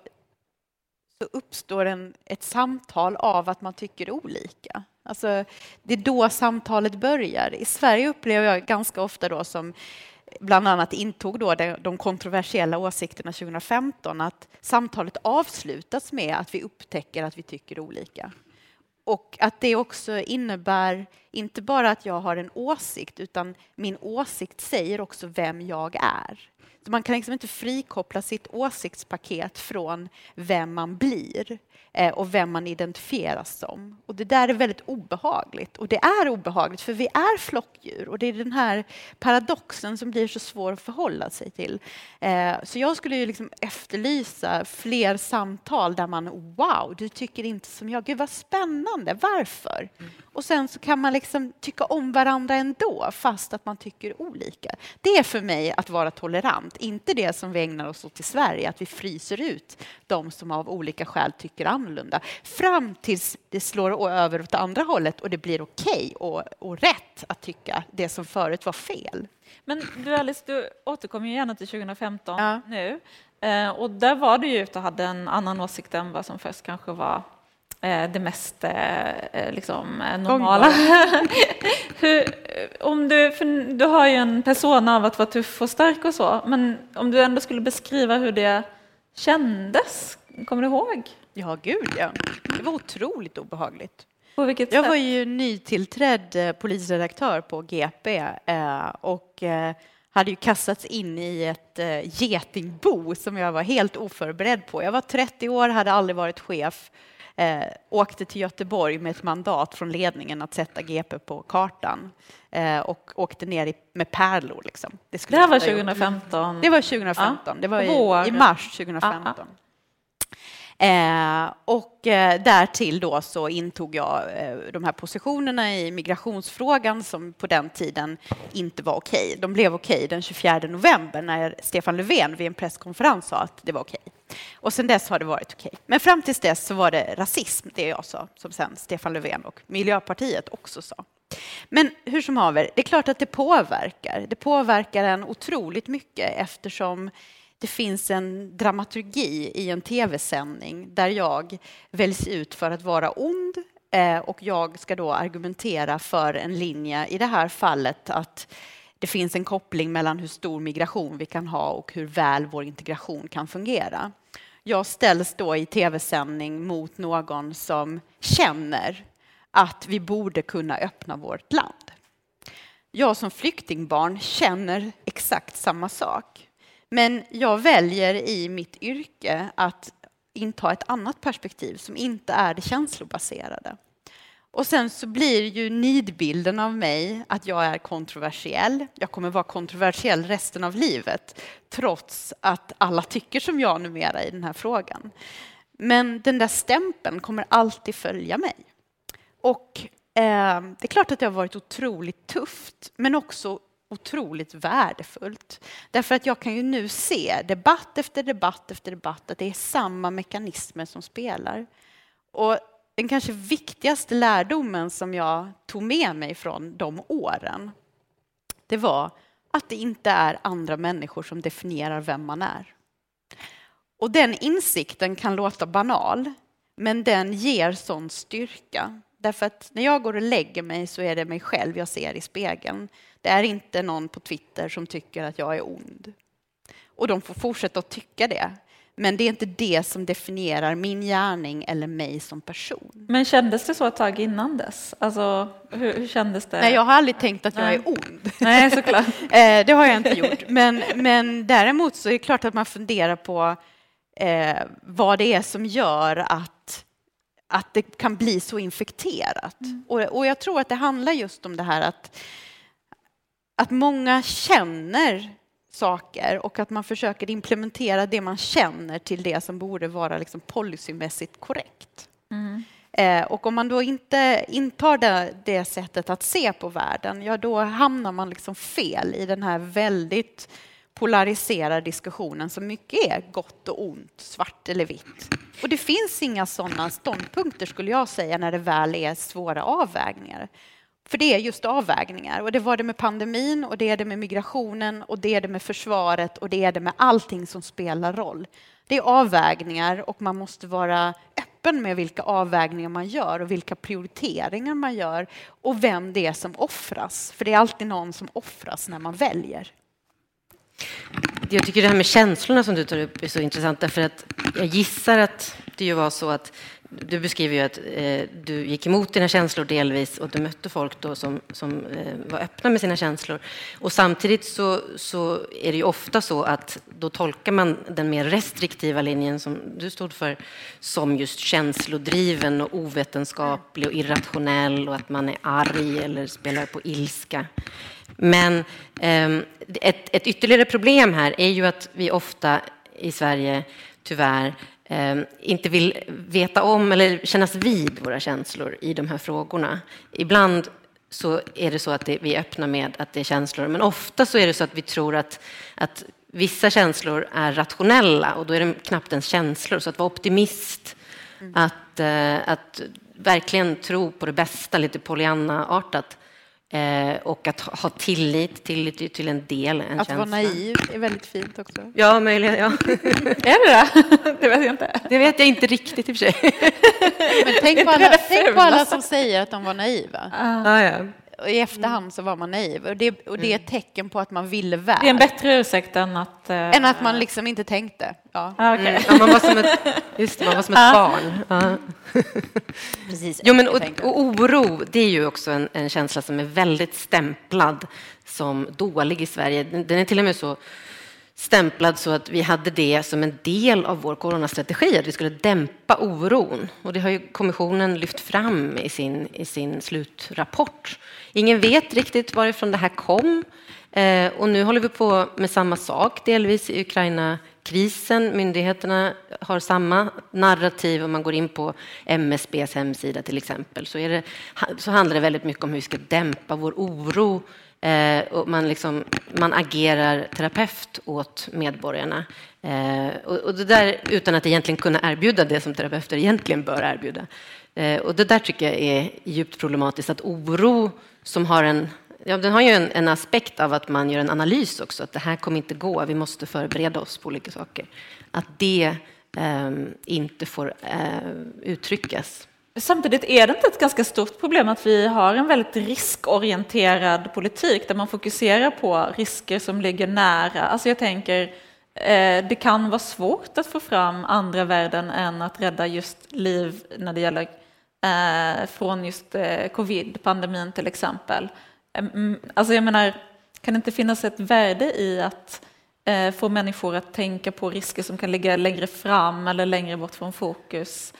så uppstår en, ett samtal av att man tycker olika. Alltså, det är då samtalet börjar. I Sverige upplever jag ganska ofta då som bland annat intog då de kontroversiella åsikterna 2015 att samtalet avslutas med att vi upptäcker att vi tycker olika. Och att det också innebär inte bara att jag har en åsikt utan min åsikt säger också vem jag är. Man kan liksom inte frikoppla sitt åsiktspaket från vem man blir. Eh, och vem man identifieras som. Och det där är väldigt obehagligt. Och det är obehagligt för vi är flockdjur och det är den här paradoxen som blir så svår att förhålla sig till. Eh, så jag skulle ju liksom efterlysa fler samtal där man wow, du tycker inte som jag. Gud vad spännande, varför? Mm. Och sen så kan man liksom tycka om varandra ändå fast att man tycker olika. Det är för mig att vara tolerant, inte det som vi ägnar oss åt i Sverige, att vi fryser ut de som av olika skäl tycker annorlunda. Fram tills det slår över åt andra hållet och det blir okej okay och, och rätt att tycka det som förut var fel. Men du Alice, du återkommer ju gärna till 2015 ja. nu. Eh, och där var du ju ute och hade en annan åsikt än vad som först kanske var det mest eh, liksom, normala. Hur, om du, du har ju en person av att vara tuff och stark och så, men om du ändå skulle beskriva hur det kändes, kommer du ihåg? Ja, gud ja. Det var otroligt obehagligt. På vilket Jag sätt? var ju nytillträdd eh, polisredaktör på GP eh, och eh, hade ju kastats in i ett eh, getingbo som jag var helt oförberedd på. Jag var 30 år, hade aldrig varit chef, eh, åkte till Göteborg med ett mandat från ledningen att sätta GP på kartan eh, och åkte ner i, med pärlor. Liksom. Det skulle här var inte ha gjort. 2015. Det var 2015, det var i, i mars 2015. Eh, och eh, därtill då så intog jag eh, de här positionerna i migrationsfrågan som på den tiden inte var okej. De blev okej den 24 november när Stefan Löfven vid en presskonferens sa att det var okej. Och sen dess har det varit okej. Men fram tills dess så var det rasism, det jag alltså sa, som sen Stefan Löfven och Miljöpartiet också sa. Men hur som haver, det är klart att det påverkar. Det påverkar en otroligt mycket eftersom det finns en dramaturgi i en tv-sändning där jag väljs ut för att vara ond eh, och jag ska då argumentera för en linje, i det här fallet att det finns en koppling mellan hur stor migration vi kan ha och hur väl vår integration kan fungera. Jag ställs då i tv-sändning mot någon som känner att vi borde kunna öppna vårt land. Jag som flyktingbarn känner exakt samma sak. Men jag väljer i mitt yrke att inta ett annat perspektiv som inte är det känslobaserade. Och sen så blir ju nidbilden av mig att jag är kontroversiell. Jag kommer vara kontroversiell resten av livet trots att alla tycker som jag numera i den här frågan. Men den där stämpeln kommer alltid följa mig. Och eh, det är klart att det har varit otroligt tufft, men också otroligt värdefullt. Därför att jag kan ju nu se debatt efter debatt efter debatt att det är samma mekanismer som spelar. Och den kanske viktigaste lärdomen som jag tog med mig från de åren, det var att det inte är andra människor som definierar vem man är. Och den insikten kan låta banal, men den ger sån styrka. Därför att när jag går och lägger mig så är det mig själv jag ser i spegeln. Det är inte någon på Twitter som tycker att jag är ond. Och de får fortsätta att tycka det. Men det är inte det som definierar min gärning eller mig som person. Men kändes det så ett tag innan dess? Alltså, hur, hur kändes det? Nej, jag har aldrig tänkt att jag Nej. är ond. Nej, såklart. Eh, det har jag inte gjort. Men, men däremot så är det klart att man funderar på eh, vad det är som gör att, att det kan bli så infekterat. Och, och jag tror att det handlar just om det här att, att många känner saker och att man försöker implementera det man känner till det som borde vara liksom policymässigt korrekt. Eh, och om man då inte intar det, det sättet att se på världen, ja då hamnar man liksom fel i den här väldigt polariserade diskussionen som mycket är gott och ont, svart eller vitt. Och det finns inga sådana ståndpunkter skulle jag säga när det väl är svåra avvägningar. För det är just avvägningar och det var det med pandemin och det är det med migrationen och det är det med försvaret och det är det med allting som spelar roll. Det är avvägningar och man måste vara öppen med vilka avvägningar man gör och vilka prioriteringar man gör och vem det är som offras. För det är alltid någon som offras när man väljer. Jag tycker det här med känslorna som du tar upp är så intressant därför att jag gissar att det ju var så att du beskriver ju att eh, du gick emot dina känslor delvis och du mötte folk då som, som eh, var öppna med sina känslor. Och samtidigt så, så är det ju ofta så att då tolkar man den mer restriktiva linjen som du stod för som just känslodriven och ovetenskaplig och irrationell och att man är arg eller spelar på ilska. Men eh, ett, ett ytterligare problem här är ju att vi ofta i Sverige tyvärr inte vill veta om eller kännas vid våra känslor i de här frågorna. Ibland så är det så att det, vi är öppna med att det är känslor, men ofta så är det så att vi tror att, att vissa känslor är rationella och då är de knappt ens känslor. Så att vara optimist, att, eh, att verkligen tro på det bästa, lite Pollyanna-artat, Eh, och att ha tillit, ju till en del en Att känsla. vara naiv är väldigt fint också. Ja, möjligen. Ja. Är det det? Det vet jag inte. Det vet jag inte riktigt i och för sig. Men tänk på alla, tänk på alla som säger att de var naiva. Ja, ja. Och i efterhand så var man naiv. Och det, och det är ett tecken på att man ville väl. Det är en bättre ursäkt än att... eh, Än att man liksom inte tänkte. Ja. ah, okej. Mm. Ja, man var som ett, just det, man var som ett barn. Ja. Precis. Jo, men, och, och oro, det är ju också en, en känsla som är väldigt stämplad som dålig i Sverige. Den, den är till och med så stämplad så att vi hade det som en del av vår coronastrategi, att vi skulle dämpa oron. Och det har ju kommissionen lyft fram i sin, i sin slutrapport. Ingen vet riktigt varifrån det här kom. Eh, och nu håller vi på med samma sak, delvis i Ukraina-krisen. Myndigheterna har samma narrativ. Om man går in på MSBs hemsida till exempel så, är det, så handlar det väldigt mycket om hur vi ska dämpa vår oro Eh, och man, liksom, man agerar terapeut åt medborgarna. Eh, och, och det där utan att egentligen kunna erbjuda det som terapeuter egentligen bör erbjuda. Eh, och det där tycker jag är djupt problematiskt, att oro som har en Ja, den har ju en, en aspekt av att man gör en analys också, att det här kommer inte gå, vi måste förbereda oss på olika saker. Att det eh, inte får eh, uttryckas. Samtidigt är det inte ett ganska stort problem att vi har en väldigt riskorienterad politik där man fokuserar på risker som ligger nära. Alltså jag tänker, eh, det kan vara svårt att få fram andra värden än att rädda just liv när det gäller eh, från just eh, covid-pandemin till exempel. Mm, alltså jag menar, kan det inte finnas ett värde i att eh, få människor att tänka på risker som kan ligga längre fram eller längre bort från fokus?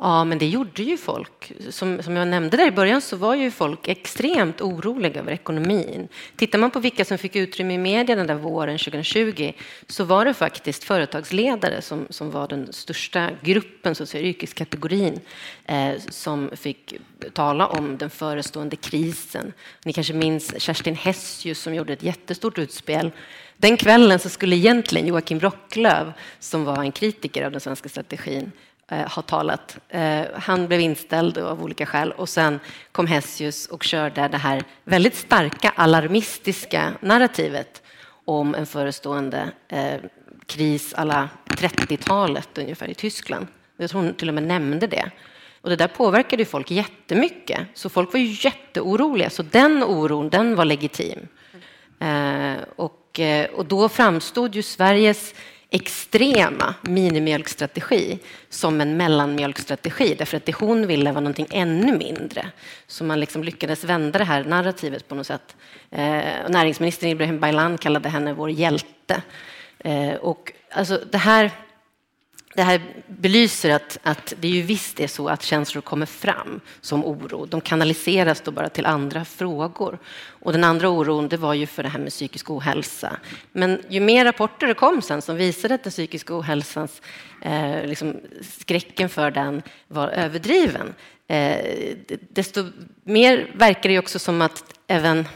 Ja, men det gjorde ju folk. Som, som jag nämnde där i början så var ju folk extremt oroliga över ekonomin. Tittar man på vilka som fick utrymme i media den där våren 2020 så var det faktiskt företagsledare som, som var den största gruppen, så att säga, yrkeskategorin, eh, som fick tala om den förestående krisen. Ni kanske minns Kerstin Hessius som gjorde ett jättestort utspel den kvällen så skulle egentligen Joakim Rocklöv, som var en kritiker av den svenska strategin, Eh, har talat. Eh, han blev inställd av olika skäl och sen kom Hessius och körde det här väldigt starka alarmistiska narrativet om en förestående eh, kris alla 30-talet ungefär i Tyskland. Jag tror hon till och med nämnde det. Och det där påverkade ju folk jättemycket, så folk var ju jätteoroliga. Så den oron, den var legitim. Och, och då framstod ju Sveriges extrema minimjölkstrategi som en mellanmjölkstrategi därför att det hon ville var någonting ännu mindre. Så man liksom lyckades vända det här narrativet på något sätt. Eh, näringsministern Ibrahim Baylan kallade henne vår hjälte. Eh, och alltså det här det här belyser att, att det ju visst är så att känslor kommer fram som oro. De kanaliseras då bara till andra frågor. Och den andra oron det var ju för det här med psykisk ohälsa. Men ju mer rapporter det kom sen som visade att den psykiska ohälsans, eh, liksom, skräcken för den var överdriven, eh, desto mer verkar det också som att även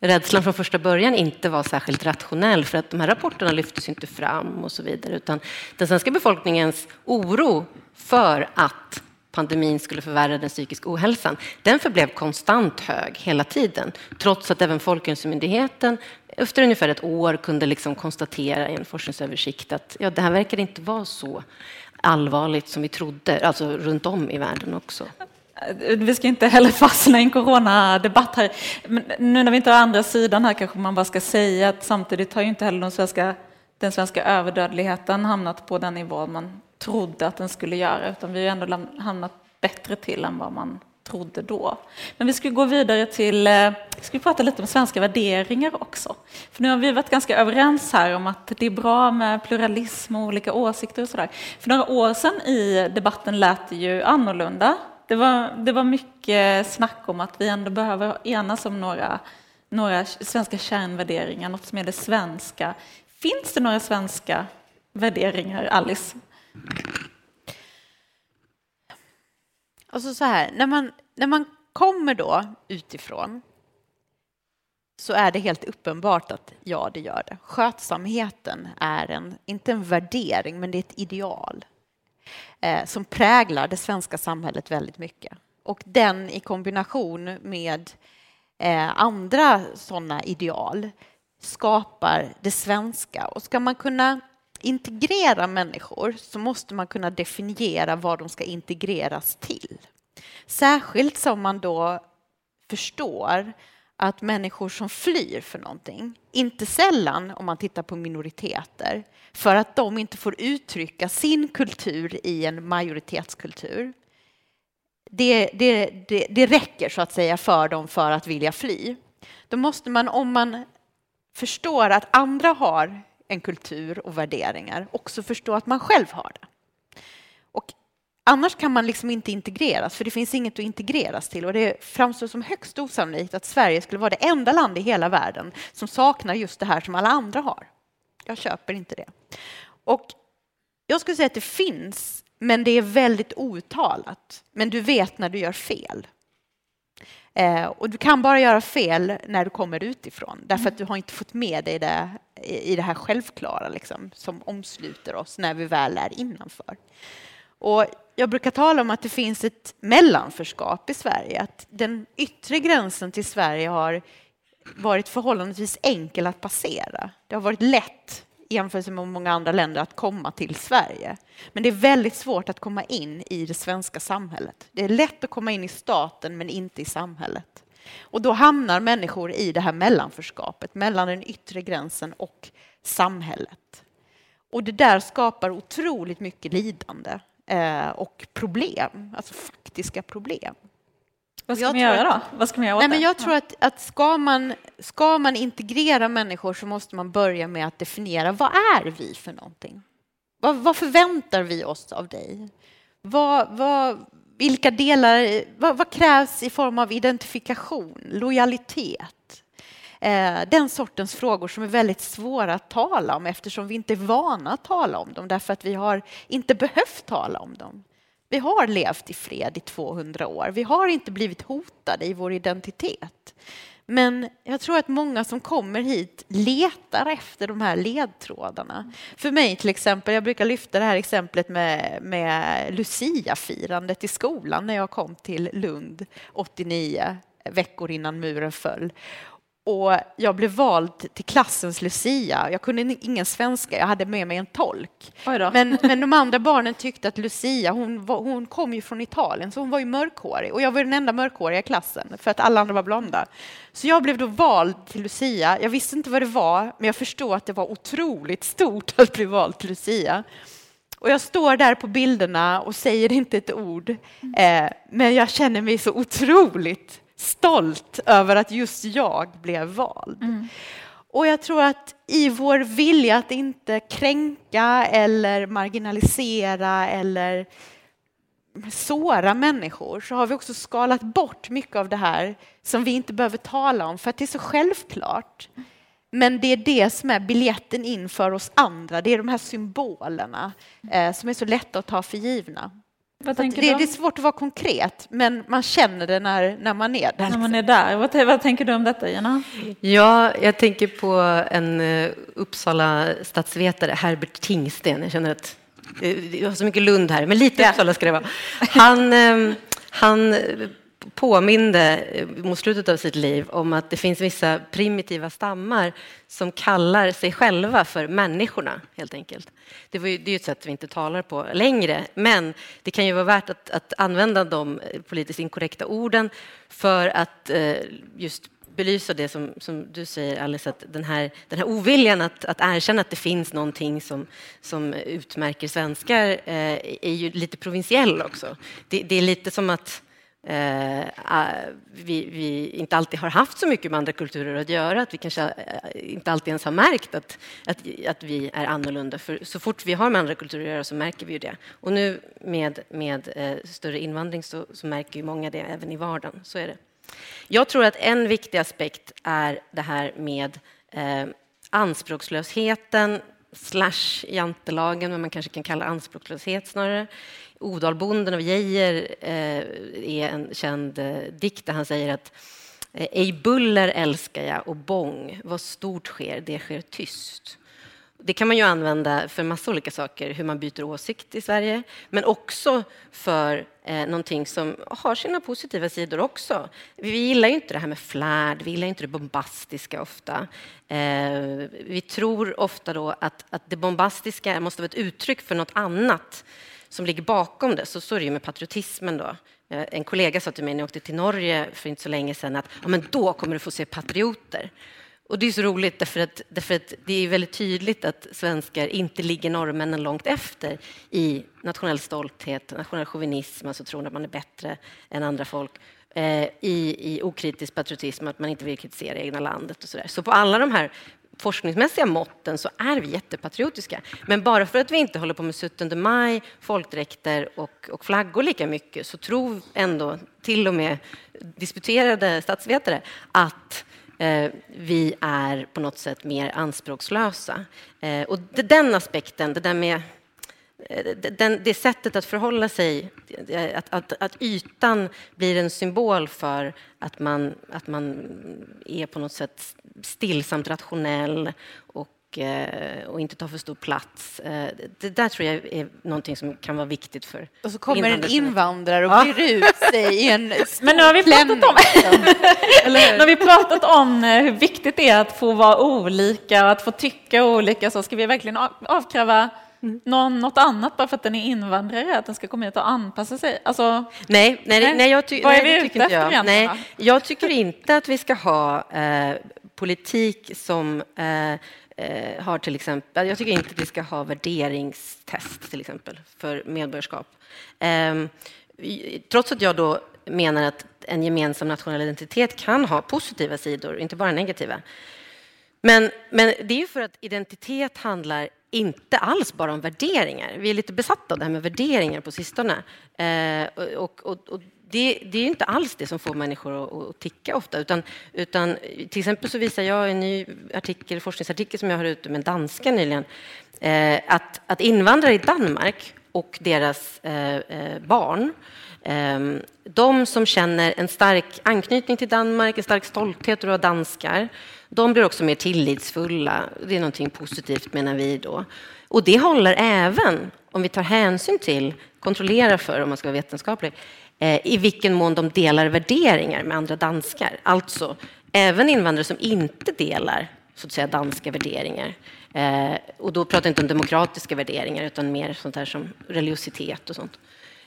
rädslan från första början inte var särskilt rationell för att de här rapporterna lyftes inte fram och så vidare. Utan den svenska befolkningens oro för att pandemin skulle förvärra den psykiska ohälsan, den förblev konstant hög hela tiden. Trots att även Folkhälsomyndigheten efter ungefär ett år kunde liksom konstatera i en forskningsöversikt att ja, det här verkar inte vara så allvarligt som vi trodde, alltså runt om i världen också. Vi ska inte heller fastna i en coronadebatt här. Men nu när vi inte har andra sidan här kanske man bara ska säga att samtidigt har ju inte heller den svenska, den svenska överdödligheten hamnat på den nivå man trodde att den skulle göra, utan vi har ändå hamnat bättre till än vad man trodde då. Men vi ska gå vidare till, eh, ska vi prata lite om svenska värderingar också. För nu har vi varit ganska överens här om att det är bra med pluralism och olika åsikter och sådär. För några år sedan i debatten lät det ju annorlunda. Det var, det var mycket snack om att vi ändå behöver enas om några, några svenska kärnvärderingar, något som är det svenska. Finns det några svenska värderingar, Alice? Alltså så här, när man, när man kommer då utifrån så är det helt uppenbart att ja, det gör det. Skötsamheten är en, inte en värdering, men det är ett ideal eh, som präglar det svenska samhället väldigt mycket. Och den i kombination med eh, andra sådana ideal skapar det svenska. Och ska man kunna integrera människor så måste man kunna definiera vad de ska integreras till. Särskilt som man då förstår att människor som flyr för någonting, inte sällan om man tittar på minoriteter, för att de inte får uttrycka sin kultur i en majoritetskultur. Det, det, det, det räcker så att säga för dem för att vilja fly. Då måste man, om man förstår att andra har en kultur och värderingar, också förstå att man själv har det. Och annars kan man liksom inte integreras, för det finns inget att integreras till. Och det framstår som högst osannolikt att Sverige skulle vara det enda land i hela världen som saknar just det här som alla andra har. Jag köper inte det. Och jag skulle säga att det finns, men det är väldigt outtalat. Men du vet när du gör fel. Eh, och du kan bara göra fel när du kommer utifrån, därför att du har inte fått med dig det i det här självklara liksom, som omsluter oss när vi väl är innanför. Och jag brukar tala om att det finns ett mellanförskap i Sverige, att den yttre gränsen till Sverige har varit förhållandevis enkel att passera. Det har varit lätt i jämförelse med många andra länder att komma till Sverige. Men det är väldigt svårt att komma in i det svenska samhället. Det är lätt att komma in i staten men inte i samhället. Och då hamnar människor i det här mellanförskapet mellan den yttre gränsen och samhället. Och det där skapar otroligt mycket lidande eh, och problem, alltså faktiska problem. Vad ska man göra då? Vad ska man göra Nej, men det? jag tror att, att ska, man, ska man integrera människor så måste man börja med att definiera vad är vi för någonting? Vad, vad förväntar vi oss av dig? Vad, vad, vilka delar, vad, vad krävs i form av identifikation, lojalitet? Eh, den sortens frågor som är väldigt svåra att tala om eftersom vi inte är vana att tala om dem därför att vi har inte behövt tala om dem. Vi har levt i fred i 200 år. Vi har inte blivit hotade i vår identitet. Men jag tror att många som kommer hit letar efter de här ledtrådarna. För mig till exempel, jag brukar lyfta det här exemplet med, med Lucia-firandet i skolan när jag kom till Lund 89, veckor innan muren föll. Och jag blev vald till klassens Lucia. Jag kunde ingen svenska, jag hade med mig en tolk. Men, men de andra barnen tyckte att Lucia, hon, var, hon kom ju från Italien, så hon var ju mörkhårig. Och jag var den enda mörkhåriga i klassen, för att alla andra var blonda. Så jag blev då vald till Lucia. Jag visste inte vad det var, men jag förstod att det var otroligt stort att bli vald till Lucia. Och jag står där på bilderna och säger inte ett ord, eh, men jag känner mig så otroligt stolt över att just jag blev vald. Och jag tror att i vår vilja att inte kränka eller marginalisera eller såra människor så har vi också skalat bort mycket av det här som vi inte behöver tala om för att det är så självklart. Men det är det som är biljetten in för oss andra. Det är de här symbolerna eh, som är så lätta att ta för givna. Vad Så att tänker det, du? det är svårt att vara konkret, men man känner det när, när man är där. När man är där. Vad, vad tänker du om detta, Gina? Ja, jag tänker på en eh, Uppsala statsvetare, Herbert Tingsten. Jag känner att eh, jag har så mycket Lund här, men lite Uppsala ska det vara. Han, eh, han påminde eh, mot slutet av sitt liv om att det finns vissa primitiva stammar som kallar sig själva för människorna, helt enkelt. Det, var ju, det är ju ett sätt vi inte talar på längre, men det kan ju vara värt att, att använda de eh, politiskt inkorrekta orden för att eh, just belysa det som, som du säger, Alice, att den här, den här oviljan att, att erkänna att det finns någonting som, som utmärker svenskar eh, är ju lite provinsiell också. Det, det är lite som att eh, ah, vi, vi, inte alltid har haft så mycket med andra kulturer att göra, att vi kanske eh, inte alltid ens har märkt att, att, att vi är annorlunda. För så fort vi har med andra kulturer att göra så märker vi ju det. Och nu med, med eh, större invandring så, så märker ju många det även i vardagen. Så är det. Jag tror att en viktig aspekt är det här med eh, anspråkslösheten slash jantelagen, men man kanske kan kalla anspråkslöshet snarare. Odalbonden av Geijer eh, är en känd eh, dikt där han säger att eh, ej buller älskar jag och bång, vad stort sker, det sker tyst. Det kan man ju använda för massa olika saker, hur man byter åsikt i Sverige, men också för eh, någonting som har sina positiva sidor också. Vi gillar ju inte det här med flärd, vi gillar inte det bombastiska ofta. Eh, vi tror ofta då att, att det bombastiska måste vara ett uttryck för något annat som ligger bakom det, så, så är det ju med patriotismen då. Eh, en kollega sa till mig när jag åkte till Norge för inte så länge sedan att ja, men då kommer du få se patrioter. Och det är så roligt därför att, därför att det är väldigt tydligt att svenskar inte ligger norrmännen långt efter i nationell stolthet, nationell chauvinism, alltså tron att man är bättre än andra folk, eh, i, i okritisk patriotism, att man inte vill kritisera egna landet och så där. Så på alla de här forskningsmässiga måtten så är vi jättepatriotiska. Men bara för att vi inte håller på med 17 maj, folkdräkter och, och flaggor lika mycket så tror ändå till och med disputerade statsvetare att eh, vi är på något sätt mer anspråkslösa. Eh, och det, den aspekten, det där med eh, den, det sättet att förhålla sig, eh, att, att, att ytan blir en symbol för att man, att man är på något sätt stillsamt rationell och, eh, och inte tar för stor plats. Eh, Det där tror jag är någonting som kan vara viktigt för Och så kommer en invandrare och Ja. brer ut sig i en Men nu har vi pratat om, Eller hur? nu har vi pratat om eh, hur viktigt det är att få vara olika och att få tycka olika. Så ska vi verkligen av- avkräva någon något annat bara för att den är invandrare, att den ska komma hit och anpassa sig? Alltså, Nej, nej, Nej. jag, ty- Vad är nej vi det ute tycker inte efter jag. Nej, jag tycker inte att vi ska ha eh, politik som eh, eh, har till exempel... Jag tycker inte att vi ska ha värderingstest till exempel för medborgarskap. Eh, trots att jag då menar att en gemensam nationell identitet kan ha positiva sidor, inte bara negativa. Men, men det är ju för att identitet handlar inte alls bara om värderingar. Vi är lite besatta av det här med värderingar på sistone. Eh, och, och, och det, det är inte alls det som får människor att, att ticka ofta. Utan, utan, till exempel så visar jag i en ny artikel, forskningsartikel som jag har ute med danska nyligen, eh, att, att invandrare i Danmark och deras eh, eh barn ehm, De som känner en stark anknytning till Danmark, en stark stolthet över att vara danskar, de blir också mer tillitsfulla. Det är någonting positivt menar vi då. Och det håller även om vi tar hänsyn till, kontrollerar för, om man ska vara vetenskaplig, Eh, i vilken mån de delar värderingar med andra danskar. Alltså, även invandrare som inte delar så att säga danska värderingar. Eh, och då pratar jag inte om demokratiska värderingar utan mer sånt här som religiositet och sånt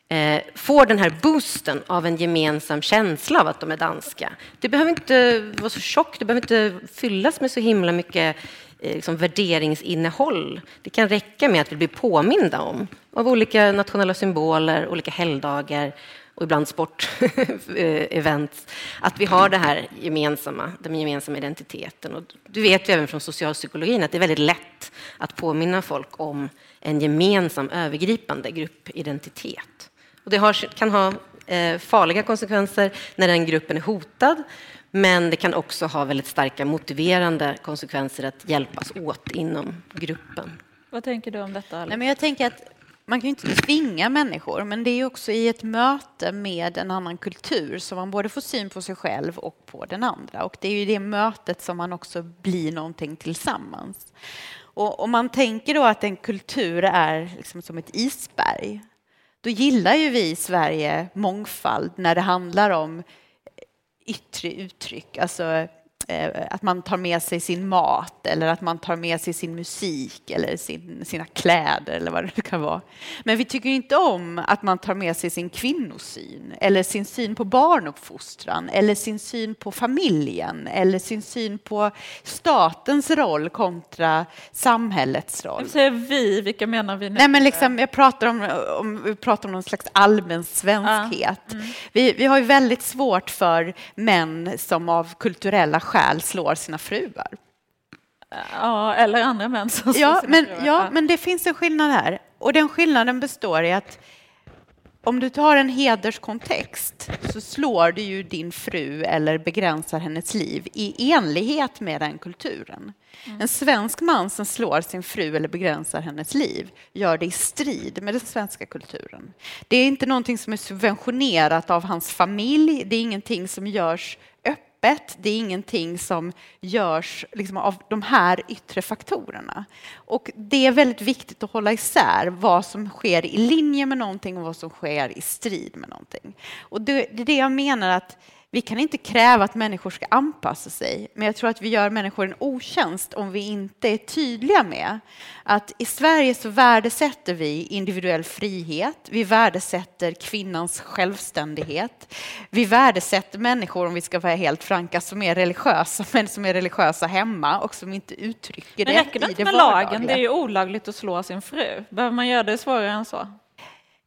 eh, får den här boosten av en gemensam känsla av att de är danska. Det behöver inte vara så tjockt, det behöver inte fyllas med så himla mycket eh, liksom värderingsinnehåll. Det kan räcka med att vi blir påminda om av olika nationella symboler, olika helgdagar och ibland sportevent, att vi har det här gemensamma, den gemensamma identiteten. Och du vet ju även från socialpsykologin att det är väldigt lätt att påminna folk om en gemensam övergripande gruppidentitet. Och det har, kan ha eh, farliga konsekvenser när den gruppen är hotad, men det kan också ha väldigt starka motiverande konsekvenser att hjälpas åt inom gruppen. vad tänker du om detta? Alex? Nej, men jag tänker att man kan ju inte tvinga människor, men det är ju också i ett möte med en annan kultur som man både får syn på sig själv och på den andra. Och det är ju i det mötet som man också blir någonting tillsammans. Och om man tänker då att en kultur är liksom som ett isberg, då gillar ju vi i Sverige mångfald när det handlar om yttre uttryck, alltså att man tar med sig sin mat eller att man tar med sig sin musik eller sin, sina kläder eller vad det kan vara. Men vi tycker inte om att man tar med sig sin kvinnosyn eller sin syn på barnuppfostran eller sin syn på familjen eller sin syn på statens roll kontra samhällets roll. Säger vi, vilka menar vi nu? Nej, men liksom, jag pratar om, om, vi pratar om någon slags allmän svenskhet. Vi, vi har ju väldigt svårt för män som av kulturella skäl slår sina fruar. Ja, eller andra män som slår Ja sina men, fruar. ja, men det finns en skillnad här. Och den skillnaden består i att om du tar en hederskontext så slår du ju din fru eller begränsar hennes liv i enlighet med den kulturen. En svensk man som slår sin fru eller begränsar hennes liv gör det i strid med den svenska kulturen. Det är inte någonting som är subventionerat av hans familj, det är ingenting som görs öppet, det är ingenting som görs liksom, av de här yttre faktorerna. Och det är väldigt viktigt att hålla isär vad som sker i linje med någonting och vad som sker i strid med någonting. Och det, det är det jag menar att vi kan inte kräva att människor ska anpassa sig, men jag tror att vi gör människor en otjänst om vi inte är tydliga med att i Sverige så värdesätter vi individuell frihet, vi värdesätter kvinnans självständighet, vi värdesätter människor, om vi ska vara helt franka, som är religiösa, men som är religiösa hemma och som inte uttrycker det Men räcker det inte med lagen? vardagliga. Det är ju olagligt att slå sin fru. Behöver man göra det svårare än så?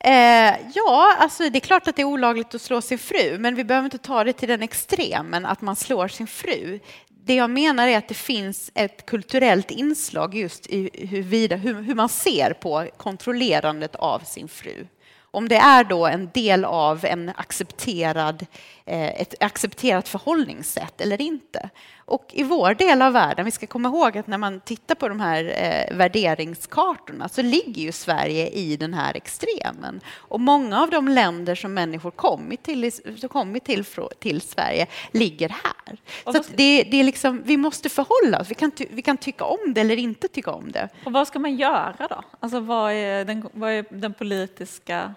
Eh, ja, alltså det är klart att det är olagligt att slå sin fru, men vi behöver inte ta det till den extremen att man slår sin fru. Det jag menar är att det finns ett kulturellt inslag just i huruvida, hur, hur man ser på kontrollerandet av sin fru. Om det är då en del av en accepterad, eh, ett accepterat förhållningssätt eller inte. Och i vår del av världen, vi ska komma ihåg att när man tittar på de här eh, värderingskartorna så ligger ju Sverige i den här extremen. Och många av de länder som människor kommit till, som kommit till, till Sverige ligger här. Så det, det är liksom, vi måste förhålla oss. Vi kan, ty, vi kan tycka om det eller inte tycka om det. Och vad ska man göra då? Alltså vad är den, vad är den politiska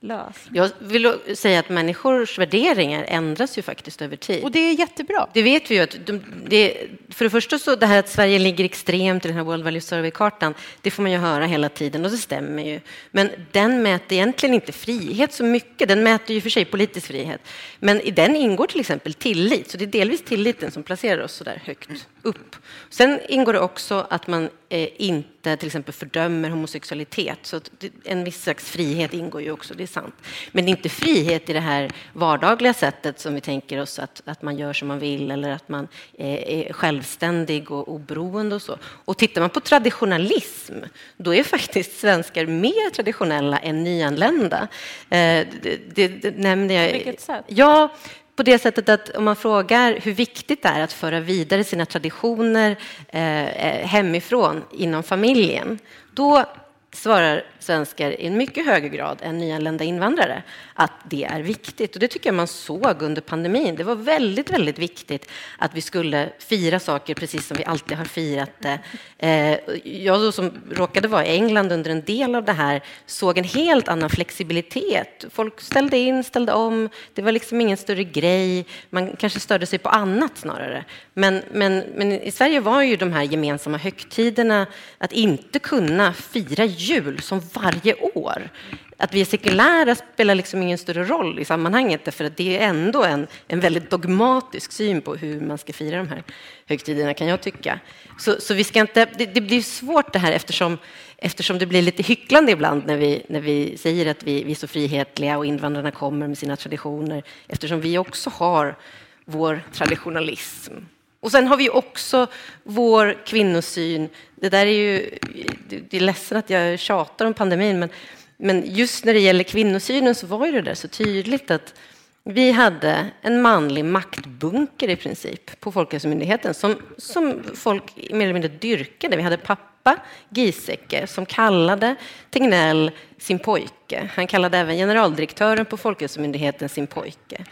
lösningen? Jag vill säga att människors värderingar ändras ju faktiskt över tid. Och det är jättebra. Det vet vi ju att de, det, för det första så det här att Sverige ligger extremt i den här World Value Survey-kartan, det får man ju höra hela tiden och det stämmer ju. Men den mäter egentligen inte frihet så mycket, den mäter ju för sig politisk frihet. Men i den ingår till exempel tillit, så det är delvis tilliten som placerar oss så där högt upp. Sen ingår det också att man eh, inte till exempel fördömer homosexualitet, så en viss slags frihet ingår ju också, det är sant. Men det är inte frihet i det här vardagliga sättet som vi tänker oss att, att man gör som man vill eller att man eh, är självständig och oberoende och så. Och tittar man på traditionalism, då är faktiskt svenskar mer traditionella än nyanlända. Eh, det, det, det nämnde jag. På vilket sätt? Ja, på det sättet att om man frågar hur viktigt det är att föra vidare sina traditioner eh, eh hemifrån inom familjen, då svarar svenskar i en mycket högre grad än nyanlända invandrare att det är viktigt. Och det tycker jag man såg under pandemin. Det var väldigt, väldigt viktigt att vi skulle fira saker precis som vi alltid har firat det. Eh, jag då som råkade vara i England under en del av det här såg en helt annan flexibilitet. Folk ställde in, ställde om. Det var liksom ingen större grej. Man kanske störde sig på annat snarare. Men, men, men i Sverige var ju de här gemensamma högtiderna att inte kunna fira jul som varje år. Att vi är sekulära spelar liksom ingen större roll i sammanhanget därför att det är ändå en, en väldigt dogmatisk syn på hur man ska fira de här högtiderna kan jag tycka. Så, så vi ska inte, det, det blir svårt det här eftersom, eftersom det blir lite hycklande ibland när vi, när vi säger att vi, vi är så frihetliga och invandrarna kommer med sina traditioner eftersom vi också har vår traditionalism. Och sen har vi också vår kvinnosyn. Det där är ju, det är ledsen att jag tjatar om pandemin, men, men just när det gäller kvinnosynen så var ju det där så tydligt att vi hade en manlig maktbunker i princip på Folkhälsomyndigheten som, som folk mer eller mindre dyrkade. Vi hade pappa Giesecke som kallade Tegnell sin pojke. Han kallade även generaldirektören på Folkhälsomyndigheten sin pojke.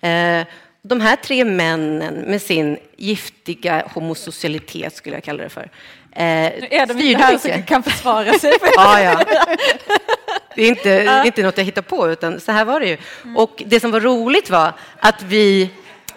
Eh, de här tre männen med sin giftiga homosocialitet, skulle jag kalla det för, eh, Nu är de inte här så kan försvara sig. Ja, ja. Det är, inte, är inte något jag hittar på, utan så här var det ju. Och det som var roligt var att vi...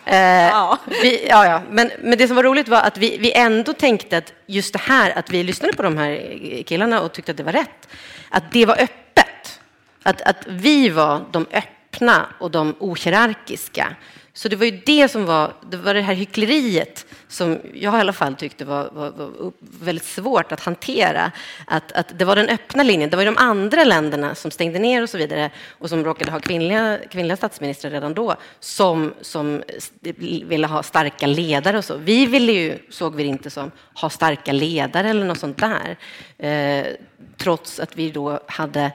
Eh, Ja. vi ja, ja. Men, men det som var roligt var att vi, vi ändå tänkte att just det här, att vi lyssnade på de här killarna och tyckte att det var rätt, att det var öppet. Att, att vi var de öppna och de ohierarkiska. Så det var ju det som var det, var det här hyckleriet som jag i alla fall tyckte var, var, var väldigt svårt att hantera. Att, att det var den öppna linjen. Det var ju de andra länderna som stängde ner och så vidare och som råkade ha kvinnliga, kvinnliga statsministrar redan då som, som ville ha starka ledare och så. Vi ville ju, såg vi det inte som, ha starka ledare eller något sånt där. Eh, trots att vi då hade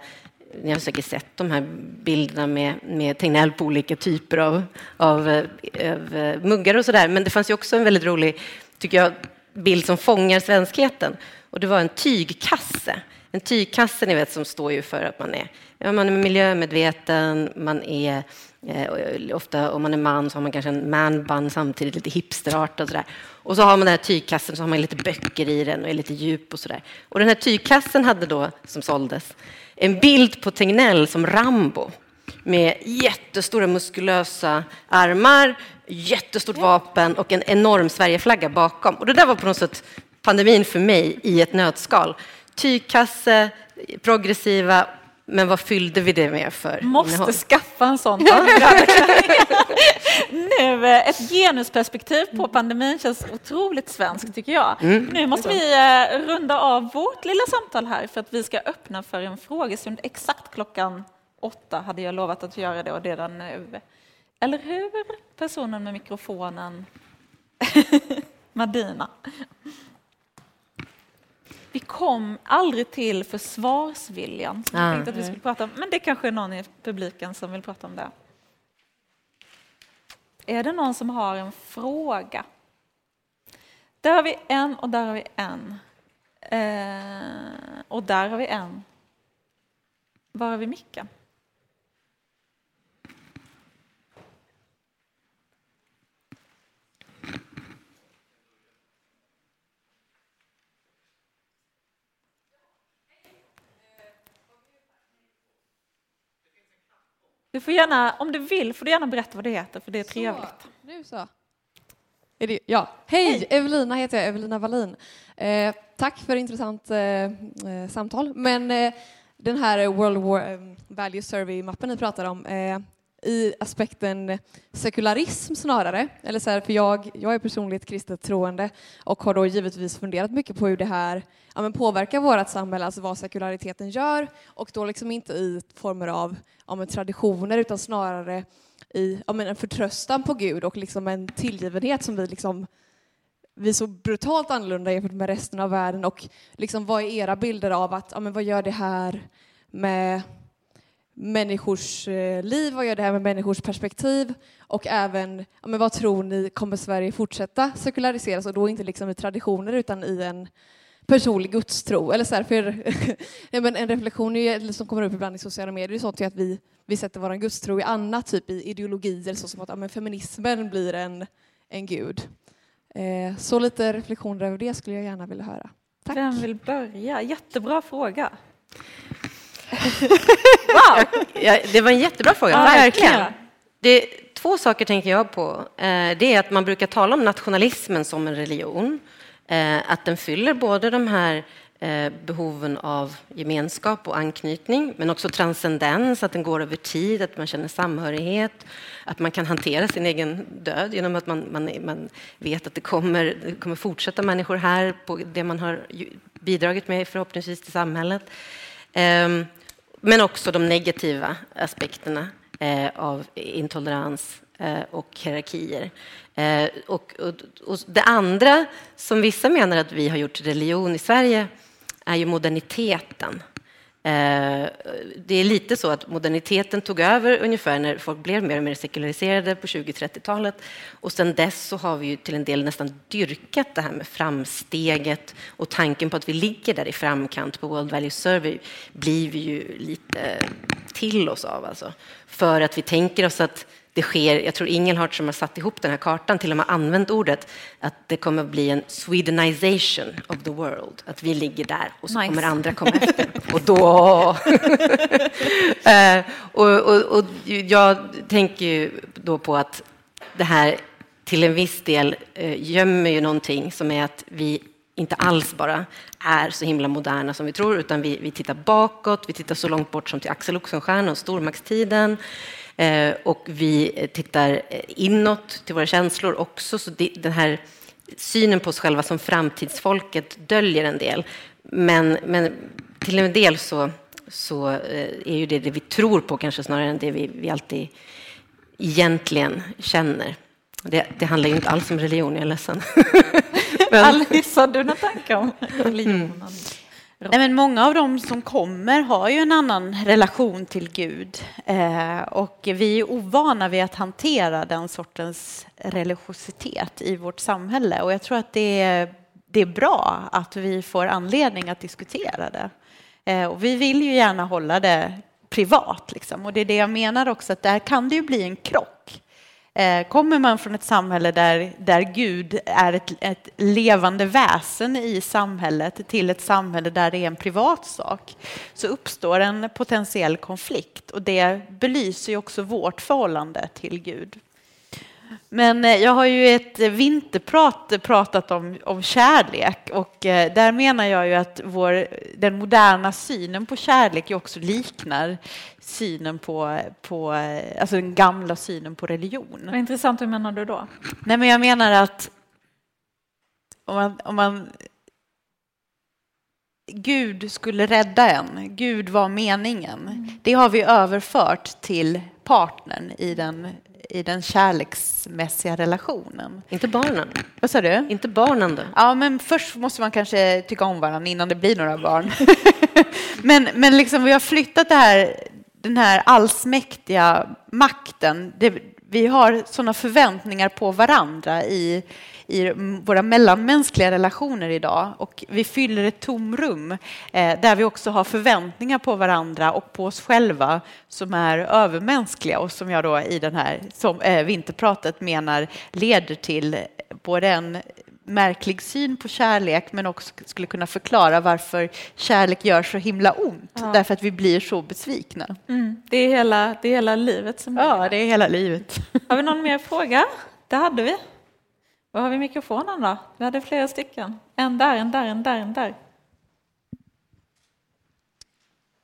ni har säkert sett de här bilderna med, med Tegnell på olika typer av, av, eh, av eh, muggar och sådär. Men det fanns ju också en väldigt rolig, tycker jag, bild som fångar svenskheten. Och det var en tygkasse. En tygkasse, ni vet, som står ju för att man är, ja, man är miljömedveten, man är eh, ofta om man är man så har man kanske en manbun samtidigt, lite hipsterartad och sådär. Och så har man den här tygkassen så har man lite böcker i den och är lite djup och sådär. Och den här tygkassen hade då, som såldes, en bild på Tegnell som Rambo. med jättestora muskulösa armar, jättestort vapen och en enorm Sverigeflagga bakom. Och det där var på något sätt pandemin för mig i ett nötskal. Tygkasse, progressiva, men vad fyllde vi det med för Måste innehåll? skaffa en sån. nu, ett genusperspektiv på pandemin känns otroligt svenskt tycker jag. Nu måste vi eh, runda av vårt lilla samtal här för att vi ska öppna för en frågestund exakt klockan åtta hade jag lovat att göra det och det är den nu. Eller hur, personen med mikrofonen? Madina. Vi kom aldrig till försvarsviljan som jag Ah. tänkte att vi skulle prata om, men det kanske är någon i publiken som vill prata om det. Är det någon som har en fråga? Där har vi en och där har vi en. Eh, och där har vi en. Var har vi micken? Du får gärna, om du vill, får du gärna berätta vad det heter, för det är trevligt. Så, nu så. Det, ja. Hej, Evelina heter jag, Evelina Wallin. Eh, tack för intressant eh, eh, samtal. Men eh, den här World War eh, Value Survey-mappen ni pratar om, eh, i aspekten sekularism snarare, eller så här, för jag, jag är personligt kristet troende och har då givetvis funderat mycket på hur det här ja, men påverkar vårt samhälle, alltså vad sekulariteten gör. Och då liksom inte i former av ja, men traditioner utan snarare i ja, men en förtröstan på Gud och liksom en tillgivenhet som vi liksom vi är så brutalt annorlunda jämfört med resten av världen. Och liksom vad är era bilder av att, ja, men vad gör det här med människors eh, liv, vad gör det här med människors perspektiv och även ja, men vad tror ni, kommer Sverige fortsätta sekulariseras och då inte liksom i traditioner utan i en personlig gudstro. Eller så här, för, ja, men en reflektion är ju, som kommer upp ibland i sociala medier är sånt är att vi, vi sätter vår gudstro i annat, typ i ideologier såsom att ja, men feminismen blir en, en gud. Eh, så lite reflektioner över det skulle jag gärna vilja höra. Tack. Vem vill börja? Jättebra fråga. Ja, det var en jättebra fråga, Ja, verkligen. Det, två saker tänker jag på. Eh, Det är att man brukar tala om nationalismen som en religion. Eh, Att den fyller både de här eh, behoven av gemenskap och anknytning, men också transcendens, att den går över tid, att man känner samhörighet, att man kan hantera sin egen död genom att man, man, man vet att det kommer, det kommer fortsätta människor här på det man har bidragit med förhoppningsvis till samhället. Men också de negativa aspekterna eh, av intolerans eh, och hierarkier. Eh, och, och, och det andra som vissa menar att vi har gjort till religion i Sverige är ju moderniteten. Eh, det är lite så att moderniteten tog över ungefär när folk blev mer och mer sekulariserade på 20-30-talet. Och sen dess så har vi ju till en del nästan dyrkat det här med framsteget och tanken på att vi ligger där i framkant på World Value Survey blir vi ju lite till oss av. Alltså. För att vi tänker oss att det sker, jag tror Ingelhardt som har satt ihop den här kartan till och med använt ordet, att det kommer att bli en Swedenization of the world. Att vi ligger där och så Nice. kommer andra komma efter. Och då... Eh, och, och, och jag tänker ju då på att det här till en viss del eh, gömmer ju någonting som är att vi inte alls bara är så himla moderna som vi tror, utan vi, vi tittar bakåt, vi tittar så långt bort som till Axel Oxenstierna och stormaktstiden. Eh, och vi tittar eh, inåt till våra känslor också. Så det, den här synen på oss själva som framtidsfolket döljer en del. Men, men till en del så, så eh, är ju det det vi tror på kanske snarare än det vi, vi alltid egentligen känner. Det, det handlar ju inte alls om religion, jag är ledsen. Men, Alice, har du några tankar om religionen? Nej, men många av dem som kommer har ju en annan relation till Gud eh, och vi är ovana vid att hantera den sortens religiositet i vårt samhälle och jag tror att det är, det är bra att vi får anledning att diskutera det. Eh, och vi vill ju gärna hålla det privat liksom. och det är det jag menar också att där kan det ju bli en krock Eh, kommer man från ett samhälle där, där Gud är ett, ett levande väsen i samhället till ett samhälle där det är en privatsak så uppstår en potentiell konflikt och det belyser ju också vårt förhållande till Gud. Men eh, jag har ju ett vinterprat pratat om, om kärlek och eh, där menar jag ju att vår, den moderna synen på kärlek ju också liknar synen på, på eh, alltså den gamla synen på religion. Vad intressant, hur menar du då? Nej, men jag menar att om man, om man Gud skulle rädda en, Gud var meningen. Det har vi överfört till partnern i den i den kärleksmässiga relationen. Inte barnen. Vad sa du? Inte barnen då? Ja, men först måste man kanske tycka om varandra innan det blir några barn. men, men liksom vi har flyttat det här, den här allsmäktiga makten. Det, vi har sådana förväntningar på varandra i, i våra mellanmänskliga relationer idag och vi fyller ett tomrum eh, där vi också har förväntningar på varandra och på oss själva som är övermänskliga och som jag då i den här som, eh, vinterpratet menar leder till både en märklig syn på kärlek men också skulle kunna förklara varför kärlek gör så himla ont ja. därför att vi blir så besvikna. Mm. Det, är hela, det är hela livet som Ja, det är hela livet. Har vi någon mer fråga? Det hade vi. Var har vi mikrofonen då? Vi hade flera stycken. En där, en där, en där, en där.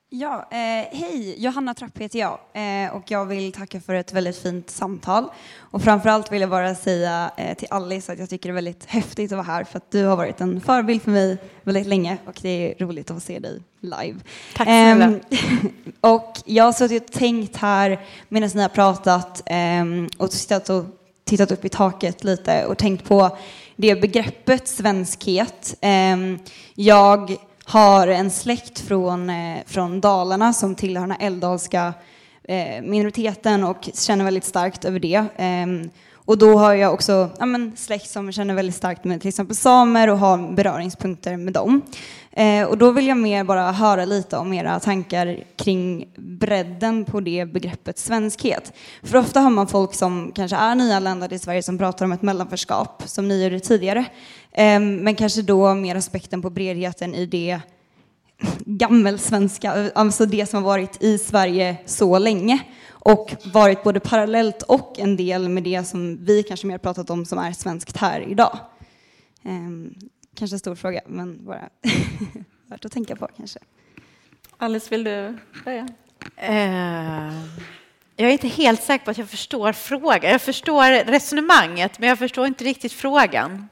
Ja, eh, hej, Johanna Trapp heter jag eh, och jag vill tacka för ett väldigt fint samtal. Och framförallt vill jag bara säga eh, till Alice att jag tycker det är väldigt häftigt att vara här för att du har varit en förebild för mig väldigt länge och det är roligt att få se dig live. Tack snälla. Ehm, och jag har suttit och tänkt här medan ni har pratat ehm, och tittat, och tittat upp i taket lite och tänkt på det begreppet svenskhet. Ehm, jag har en släkt från, eh, från Dalarna som tillhör den älvdalska eh, minoriteten och känner väldigt starkt över det. Ehm, och då har jag också ja, men, släkt som känner väldigt starkt med till exempel samer och har beröringspunkter med dem. Eh, och då vill jag mer bara höra lite om era tankar kring bredden på det begreppet svenskhet. För ofta har man folk som kanske är nyanlända i Sverige som pratar om ett mellanförskap, som ni gjorde tidigare. Eh, men kanske då mer aspekten på bredheten i det gammelsvenska, alltså det som har varit i Sverige så länge och varit både parallellt och en del med det som vi kanske mer pratat om som är svenskt här idag. Eh, Kanske en stor fråga, men bara värt att tänka på kanske. Alice, vill du börja? Uh, jag är inte helt säker på att jag förstår frågan. Jag förstår resonemanget, men jag förstår inte riktigt frågan.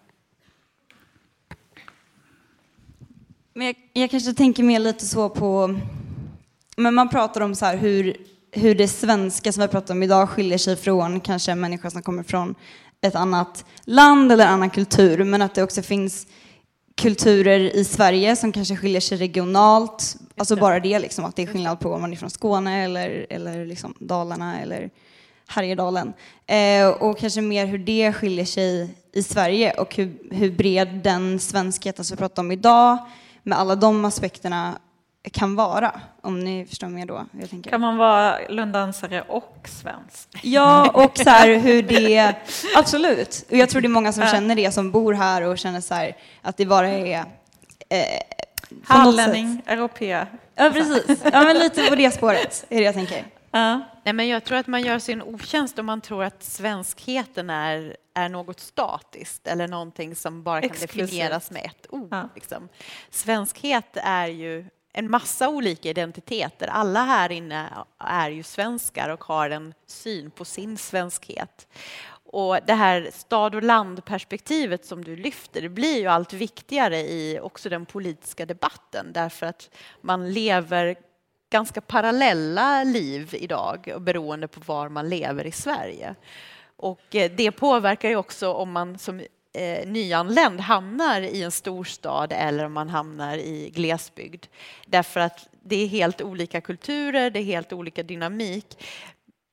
Men jag, jag kanske tänker mer lite så på, men man pratar om så här hur hur det svenska som vi pratar om idag skiljer sig från kanske en människa som kommer från ett annat land eller en annan kultur, men att det också finns kulturer i Sverige som kanske skiljer sig regionalt. Alltså bara det, liksom, att det är skillnad på om man är från Skåne eller, eller liksom Dalarna eller Härjedalen. Eh, och kanske mer hur det skiljer sig i Sverige och hur, hur bred den svenskheten som vi pratar om idag med alla de aspekterna kan vara, om ni förstår mig då. Jag tänker. Kan man vara lundansare och svensk? Ja, och så här hur det... Absolut. Och jag tror det är många som känner det, som bor här och känner så här, att det bara är... Eh, Hallänning, europé. Ja, precis. Ja, men lite på det spåret är det jag tänker. Ja. Nej, men jag tror att man gör sig en otjänst om man tror att svenskheten är, är något statiskt eller någonting som bara kan Exklusivt. definieras med ett ord. Ja. Liksom. Svenskhet är ju en massa olika identiteter. Alla här inne är ju svenskar och har en syn på sin svenskhet. Och det här stad och landperspektivet som du lyfter det blir ju allt viktigare i också den politiska debatten därför att man lever ganska parallella liv idag beroende på var man lever i Sverige. Och eh, det påverkar ju också om man som eh, nyanländ hamnar i en storstad eller om man hamnar i glesbygd. Därför att det är helt olika kulturer, det är helt olika dynamik.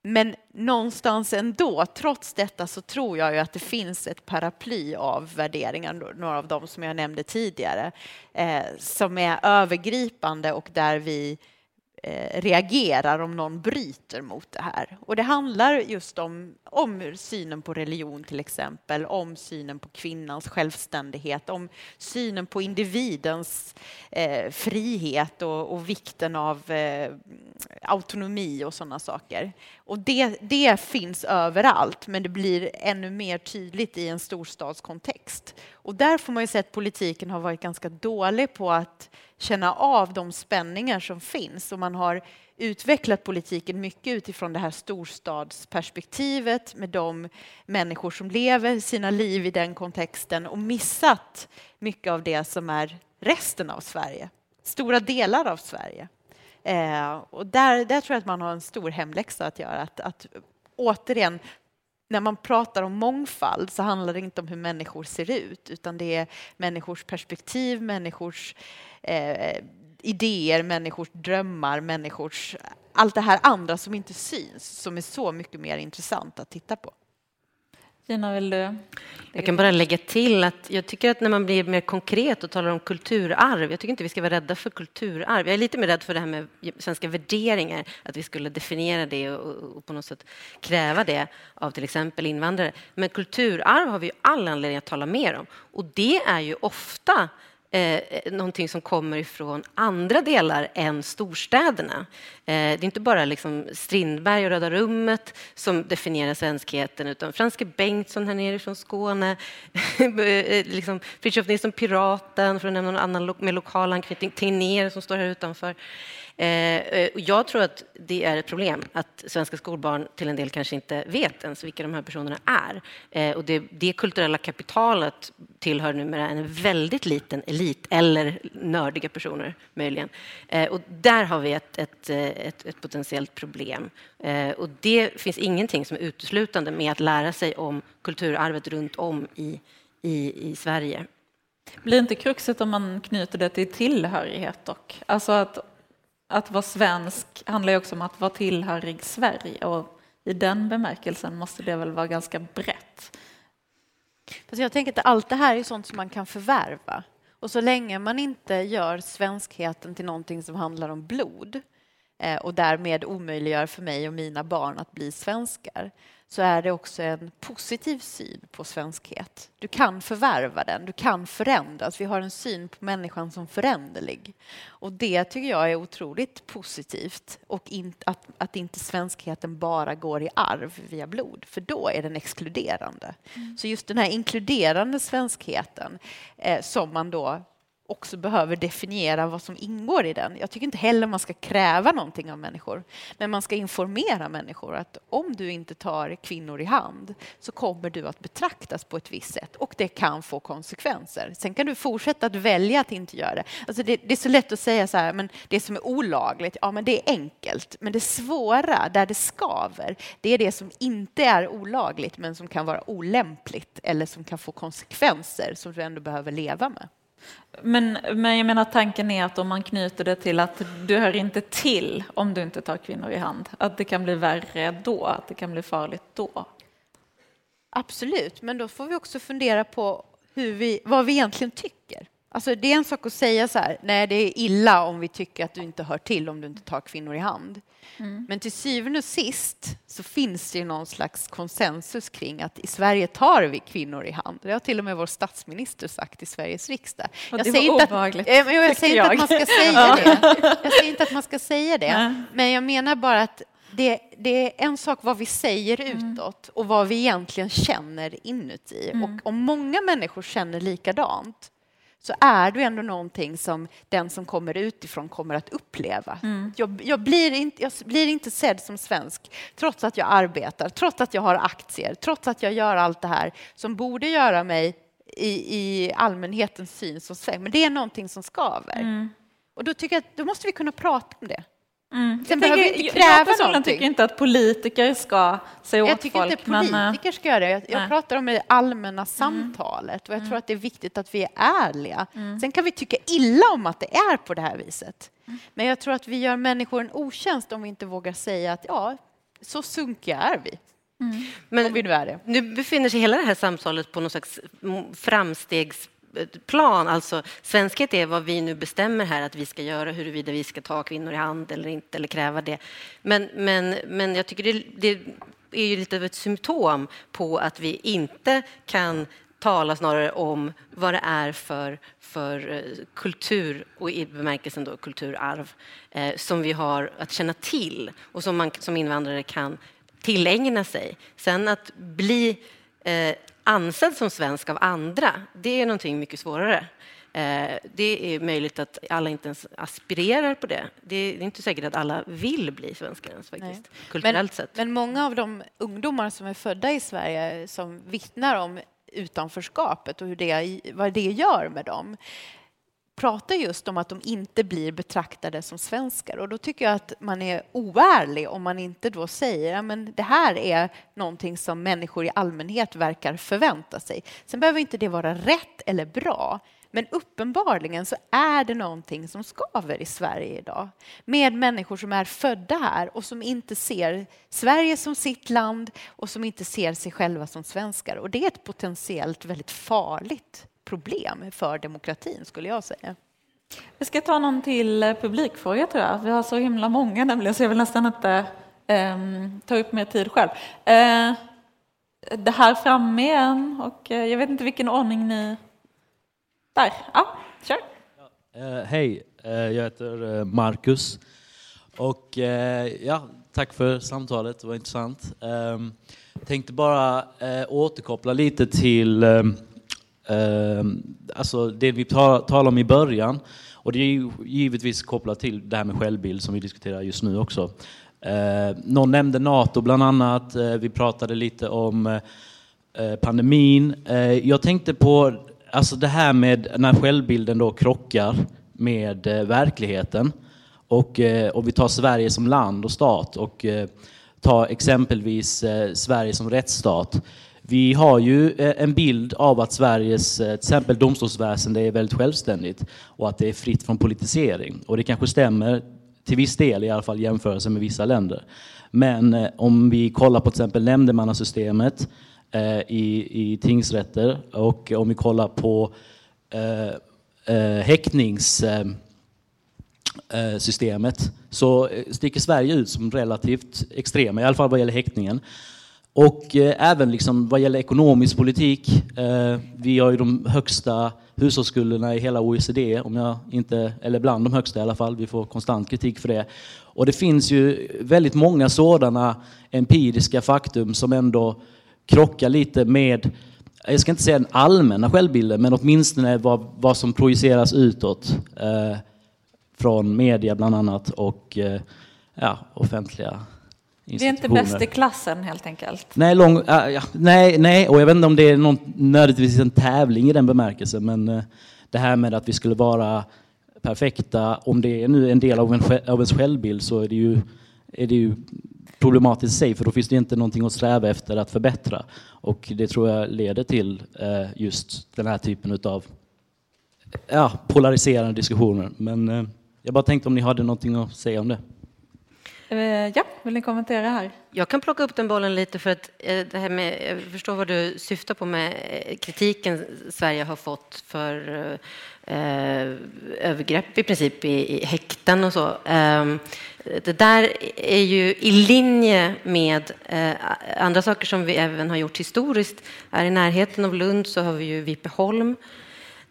Men någonstans ändå, trots detta, så tror jag ju att det finns ett paraply av värderingar, några av dem som jag nämnde tidigare, eh, som är övergripande och där vi eh, reagerar om någon bryter mot det här. Och det handlar just om, om synen på religion till exempel, om synen på kvinnans självständighet, om synen på individens eh, frihet och, och, vikten av eh, autonomi och sådana saker. Och det, det finns överallt, men det blir ännu mer tydligt i en storstadskontext. Och där får man ju säga att politiken har varit ganska dålig på att känna av de spänningar som finns och man har utvecklat politiken mycket utifrån det här storstadsperspektivet med de människor som lever sina liv i den kontexten och missat mycket av det som är resten av Sverige, stora delar av Sverige. Eh, och där, där tror jag att man har en stor hemläxa att göra, att, att återigen när man pratar om mångfald så handlar det inte om hur människor ser ut utan det är människors perspektiv, människors eh, idéer, människors drömmar, människors... Allt det här andra som inte syns, som är så mycket mer intressant att titta på. Gina, vill du? Jag kan bara lägga till att jag tycker att när man blir mer konkret och talar om kulturarv, jag tycker inte vi ska vara rädda för kulturarv. Jag är lite mer rädd för det här med svenska värderingar, att vi skulle definiera det och, och på något sätt kräva det av till exempel invandrare. Men kulturarv har vi all anledning att tala mer om och det är ju ofta Eh, eh, någonting som kommer ifrån andra delar än storstäderna. Eh, det är inte bara liksom Strindberg och Röda rummet som definierar svenskheten utan Franske Bengtsson här nere från Skåne, eh, liksom Fritiof Nilsson Piraten, för att nämna någon annan med lokal anknytning, Tegnér som står här utanför. Eh, eh jag tror att det är ett problem att svenska skolbarn till en del kanske inte vet ens vilka de här personerna är. Eh, och det, det kulturella kapitalet tillhör numera en väldigt liten elit, eller nördiga personer möjligen. Eh, och där har vi ett, ett, eh, ett, ett potentiellt problem. Eh, och det finns ingenting som är uteslutande med att lära sig om kulturarvet runt om i, i, i Sverige. Blir inte kruxet om man knyter det till tillhörighet dock? Alltså att att vara svensk handlar ju också om att vara tillhörig Sverige och i den bemärkelsen måste det väl vara ganska brett. Fast jag tänker att allt det här är sånt som man kan förvärva. Och så länge man inte gör svenskheten till någonting som handlar om blod eh, och därmed omöjliggör för mig och mina barn att bli svenskar så är det också en positiv syn på svenskhet. Du kan förvärva den, du kan förändras. Vi har en syn på människan som föränderlig. Och det tycker jag är otroligt positivt. Och in, att, att inte svenskheten bara går i arv via blod, för då är den exkluderande. Mm. Så just den här inkluderande svenskheten eh, som man då också behöver definiera vad som ingår i den. Jag tycker inte heller man ska kräva någonting av människor, men man ska informera människor att om du inte tar kvinnor i hand så kommer du att betraktas på ett visst sätt och det kan få konsekvenser. Sen kan du fortsätta att välja att inte göra det. Alltså det, det är så lätt att säga så här, men det som är olagligt, ja men det är enkelt. Men det svåra, där det skaver, det är det som inte är olagligt men som kan vara olämpligt eller som kan få konsekvenser som du ändå behöver leva med. Men, men jag menar tanken är att om man knyter det till att du hör inte till om du inte tar kvinnor i hand, att det kan bli värre då, att det kan bli farligt då. Absolut, men då får vi också fundera på hur vi, vad vi egentligen tycker. Alltså det är en sak att säga så här, nej det är illa om vi tycker att du inte hör till om du inte tar kvinnor i hand. Mm. Men till syvende och sist så finns det ju någon slags konsensus kring att i Sverige tar vi kvinnor i hand. Det har till och med vår statsminister sagt i Sveriges riksdag. jag säger, inte att, jag, jag säger inte att man ska säga det. Jag säger inte att man ska säga det. Men jag menar bara att det, det, är en sak vad vi säger mm. utåt och vad vi egentligen känner inuti. Mm. Och om många människor känner likadant så är du ändå någonting som den som kommer utifrån kommer att uppleva. Mm. Jag, jag, blir inte, jag blir inte sedd som svensk trots att jag arbetar, trots att jag har aktier, trots att jag gör allt det här som borde göra mig i, i allmänhetens syn som svensk. Men det är någonting som skaver. Mm. Och då tycker jag då måste vi kunna prata om det. Mm. Sen behöver vi inte kräva jag personligen tycker inte att politiker ska säga åt folk. Jag tycker folk, inte politiker men, ska göra det. Jag, jag pratar om det allmänna mm. samtalet och jag mm. tror att det är viktigt att vi är ärliga. Mm. Sen kan vi tycka illa om att det är på det här viset. Mm. Men jag tror att vi gör människor en otjänst om vi inte vågar säga att ja, så sunkiga är vi. Mm. Men vi nu, är det. nu befinner sig hela det här samtalet på någon slags framstegs plan. Alltså, svenskhet är vad vi nu bestämmer här att vi ska göra, huruvida vi ska ta kvinnor i hand eller inte, eller kräva det. Men, men, men jag tycker det, det är ju lite av ett symptom på att vi inte kan tala snarare om vad det är för, för eh, kultur, och i bemärkelsen då kulturarv, eh, som vi har att känna till och som man som invandrare kan tillägna sig. Sen att bli eh, ansedd som svensk av andra, det är någonting mycket svårare. Eh, det är möjligt att alla inte ens aspirerar på det. Det är inte säkert att alla vill bli svenskar ens faktiskt, kulturellt men, sett. Men många av de ungdomar som är födda i Sverige som vittnar om utanförskapet och hur det, vad det gör med dem pratar just om att de inte blir betraktade som svenskar. Och då tycker jag att man är oärlig om man inte då säger att det här är någonting som människor i allmänhet verkar förvänta sig. Sen behöver inte det vara rätt eller bra. Men uppenbarligen så är det någonting som skaver i Sverige idag med människor som är födda här och som inte ser Sverige som sitt land och som inte ser sig själva som svenskar. Och det är ett potentiellt väldigt farligt problem för demokratin skulle jag säga. Vi ska ta någon till eh, publikfråga tror jag. Vi har så himla många nämligen så jag vill nästan inte um, ta upp mer tid själv. Uh, det här framme igen och uh, jag vet inte vilken ordning ni... Där, ja, kör. Uh, Hej, jag heter Marcus och ja, tack för samtalet, det var intressant. Um, tänkte bara återkoppla lite till um, eh, Ehm, alltså det vi talade om i början. Och det är ju givetvis kopplat till det här med självbild som vi diskuterar just nu också. Eh, någon nämnde NATO bland annat. Eh, vi pratade lite om eh, pandemin. Eh, jag tänkte på alltså det här med när självbilden då krockar med eh, verkligheten. Och eh, om vi tar Sverige som land och stat och eh, tar exempelvis eh, Sverige som rättsstat vi har ju eh, en bild av att Sveriges eh, till exempel domstolsväsende är väldigt självständigt och att det är fritt från politisering. Och det kanske stämmer till viss del i alla fall i jämförelse med vissa länder. Men eh, om vi kollar på till exempel nämndemannasystemet i, i tingsrätter och om vi kollar på eh, häktningssystemet så sticker Sverige ut som relativt extrema, i alla fall vad gäller häktningen. Och eh, även liksom vad gäller ekonomisk politik. Eh, vi har ju de högsta hushållsskulderna i hela OECD, om jag inte, eller bland de högsta i alla fall. Vi får konstant kritik för det. Och det finns ju väldigt många sådana empiriska faktum som ändå krockar lite med, jag ska inte säga den allmänna självbilden, men åtminstone vad, vad som projiceras utåt. Eh, från media bland annat och eh, ja, offentliga vi är inte bäst i klassen helt enkelt. Nej, lång, äh, ja, nej, nej, och jag vet inte om det är någon, nödvändigtvis en tävling i den bemärkelsen, men äh, det här med att vi skulle vara perfekta, om det är nu en del av, en, av ens självbild så är det ju, är det ju problematiskt i sig, för då finns det inte någonting att sträva efter att förbättra. Och det tror jag leder till äh, just den här typen av ja, polariserande diskussioner. Men äh, jag bara tänkte om ni hade någonting att säga om det. Eh, ja, vill ni kommentera här? Jag kan plocka upp den bollen lite för att eh, det här med, jag förstår vad du syftar på med eh, kritiken Sverige har fått för eh, övergrepp i princip i, i häkten och så. Eh, det där är ju i linje med eh, andra saker som vi även har gjort historiskt. Här i närheten av Lund så har vi ju Vipeholm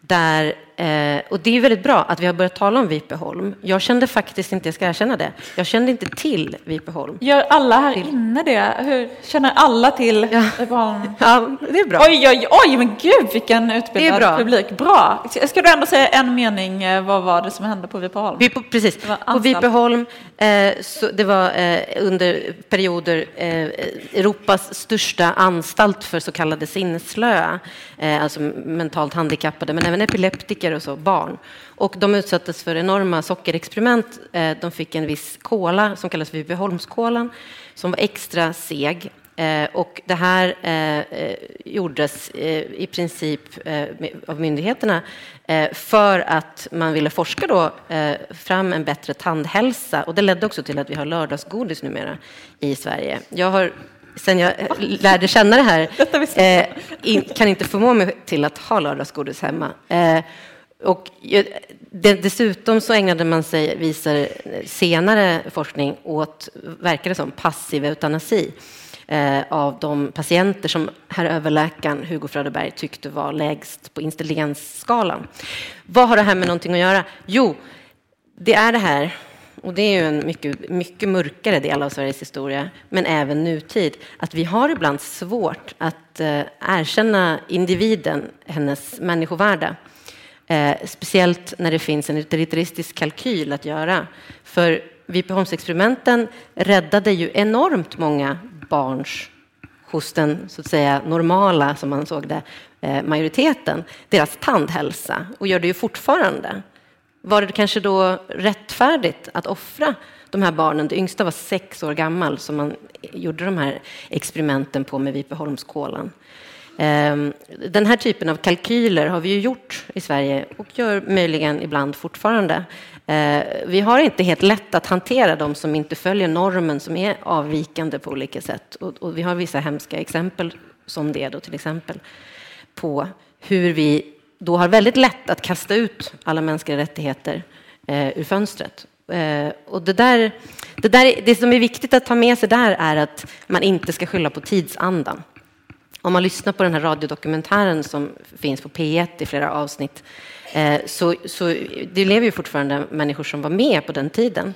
där Eh, och det är väldigt bra att vi har börjat tala om Vipeholm. Jag kände faktiskt inte, jag ska erkänna det, jag kände inte till Vipeholm. Gör alla här till. inne det? Hur känner alla till ja. Vipeholm? Ja, det är bra. Oj, oj, oj, men gud vilken utbildad bra. publik. Bra. Ska du ändå säga en mening, eh, vad var det som hände på Vipeholm? Vi på, precis, på Vipeholm, eh, så det var eh, under perioder eh, Europas största anstalt för så kallade sinnesslöa, eh, alltså mentalt handikappade, men även epileptiker pojkar och så, barn. Och de utsattes för enorma sockerexperiment. Eh, de fick en viss kola som kallas för Vipeholmskolan som var extra seg. Eh, och det här eh, gjordes i princip av myndigheterna för att man ville forska då fram en bättre tandhälsa. Och det ledde också till att vi har lördagsgodis numera i Sverige. Jag har sen jag lärde känna det här, eh, kan inte förmå mig till att ha lördagsgodis hemma. Eh, och dessutom så ägnade man sig, visar senare forskning, åt, verkar det som, passiv eutanasi eh, av de patienter som herr överläkaren Hugo Fröderberg tyckte var lägst på intelligensskalan. Vad har det här med någonting att göra? Jo, det är det här, och det är ju en mycket, mycket mörkare del av Sveriges historia, men även nutid, att vi har ibland svårt att eh, erkänna individen, hennes människovärde. Eh, speciellt när det finns en utilitaristisk kalkyl att göra. För Vipeholmsexperimenten räddade ju enormt många barns hos den så att säga normala, som man såg det, eh, majoriteten, deras tandhälsa och gör det ju fortfarande. Var det kanske då rättfärdigt att offra de här barnen? Det yngsta var sex år gammal som man gjorde de här experimenten på med Vipeholmskolan. Ehm, den här typen av kalkyler har vi ju gjort i Sverige och gör möjligen ibland fortfarande. Ehm, vi har inte helt lätt att hantera de som inte följer normen, som är avvikande på olika sätt. Och vi har vissa hemska exempel som det då till exempel på hur vi då har väldigt lätt att kasta ut alla mänskliga rättigheter eh, ur fönstret. Eh, och det, där, det, där, det som är viktigt att ta med sig där är att man inte ska skylla på tidsandan. Om man lyssnar på den här radiodokumentären som finns på P1 i flera avsnitt eh, så, så det lever ju fortfarande människor som var med på den tiden,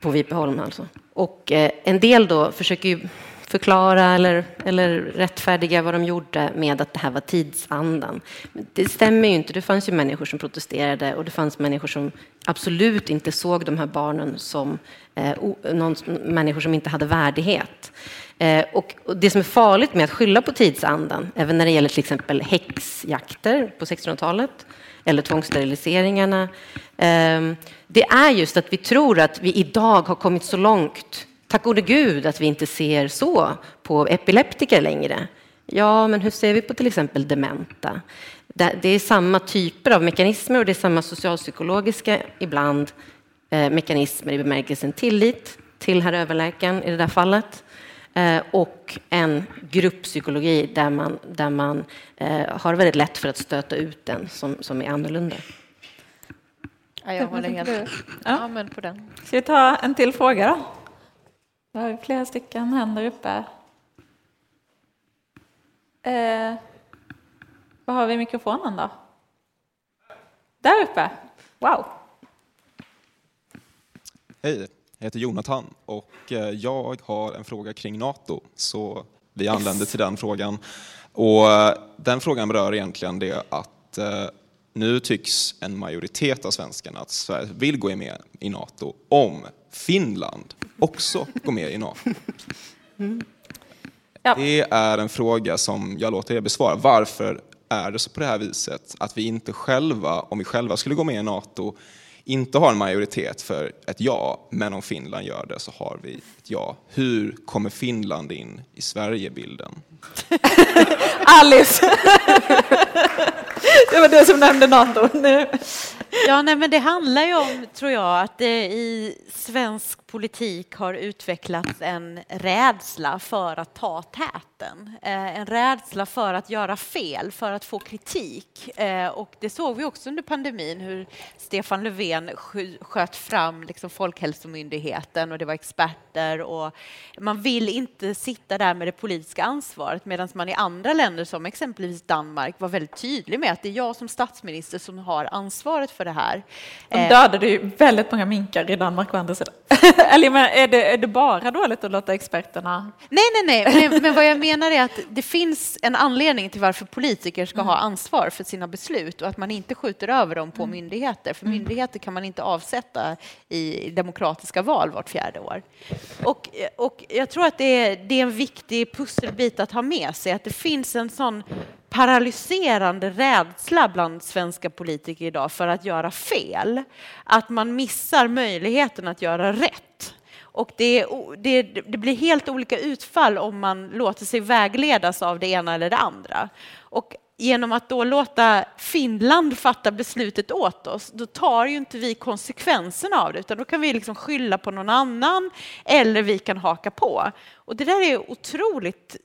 på Vipeholm alltså. Och eh, en del då försöker ju förklara eller, eller rättfärdiga vad de gjorde med att det här var tidsandan. Men det stämmer ju inte. Det fanns ju människor som protesterade och det fanns människor som absolut inte såg de här barnen som eh, o, någon, människor som inte hade värdighet. Eh, och, och det som är farligt med att skylla på tidsandan, även när det gäller till exempel häxjakter på 1600-talet eller tvångssteriliseringarna, eh, det är just att vi tror att vi idag har kommit så långt Tack gode gud att vi inte ser så på epileptiker längre. Ja, men hur ser vi på till exempel dementa? Det är samma typer av mekanismer och det är samma socialpsykologiska ibland eh, mekanismer i bemärkelsen tillit till herr överläkaren i det där fallet och en grupppsykologi där man, där man eh, har väldigt lätt för att stöta ut den som, som är annorlunda. Ja, jag håller helt ja. men på den. Ska vi ta en till fråga då? Vi har flera stycken händer uppe. Eh, var har vi mikrofonen då? Där uppe? Wow. Hej, jag heter Jonathan och eh, jag har en fråga kring NATO. Så vi anländer till den frågan. Och eh, den frågan berör egentligen det att eh, nu tycks en majoritet av svenskarna att Sverige vill gå med i NATO om Finland också går med i NATO. Ja. Det är en fråga som jag låter er besvara. Varför är det så på det här viset att vi inte själva, om vi själva skulle gå med i NATO, inte har en majoritet för ett ja, men om Finland gör det så har vi ett ja. Hur kommer Finland in i Sverigebilden? Alice! det var du som nämnde NATO. Ja, nej, men det handlar ju om, tror jag, att det i svensk politik har utvecklats en rädsla för att ta täten. Eh, en rädsla för att göra fel, för att få kritik. Eh, och det såg vi också under pandemin, hur Stefan Löfven sköt fram liksom Folkhälsomyndigheten och det var experter. Och man vill inte sitta där med det politiska ansvaret medan man i andra länder, som exempelvis Danmark, var väldigt tydlig med att det är jag som statsminister som har ansvaret för det här. De Eh, dödade ju väldigt många minkar i Danmark å andra sidan. Eller menar, är det, är det bara dåligt att låta experterna... Nej, nej, nej, men, men vad jag menar är att det finns en anledning till varför politiker ska ha ansvar för sina beslut och att man inte skjuter över dem på myndigheter. För myndigheter kan man inte avsätta i demokratiska val vart fjärde år. Och, och jag tror att det är, det är en viktig pusselbit att ha med sig, att det finns en sån paralyserande rädsla bland svenska politiker idag för att göra fel. Att man missar möjligheten att göra rätt. Och det, det, det blir helt olika utfall om man låter sig vägledas av det ena eller det andra. Och genom att då låta Finland fatta beslutet åt oss, då tar ju inte vi konsekvenserna av det, utan då kan vi liksom skylla på någon annan eller vi kan haka på. Och det där är otroligt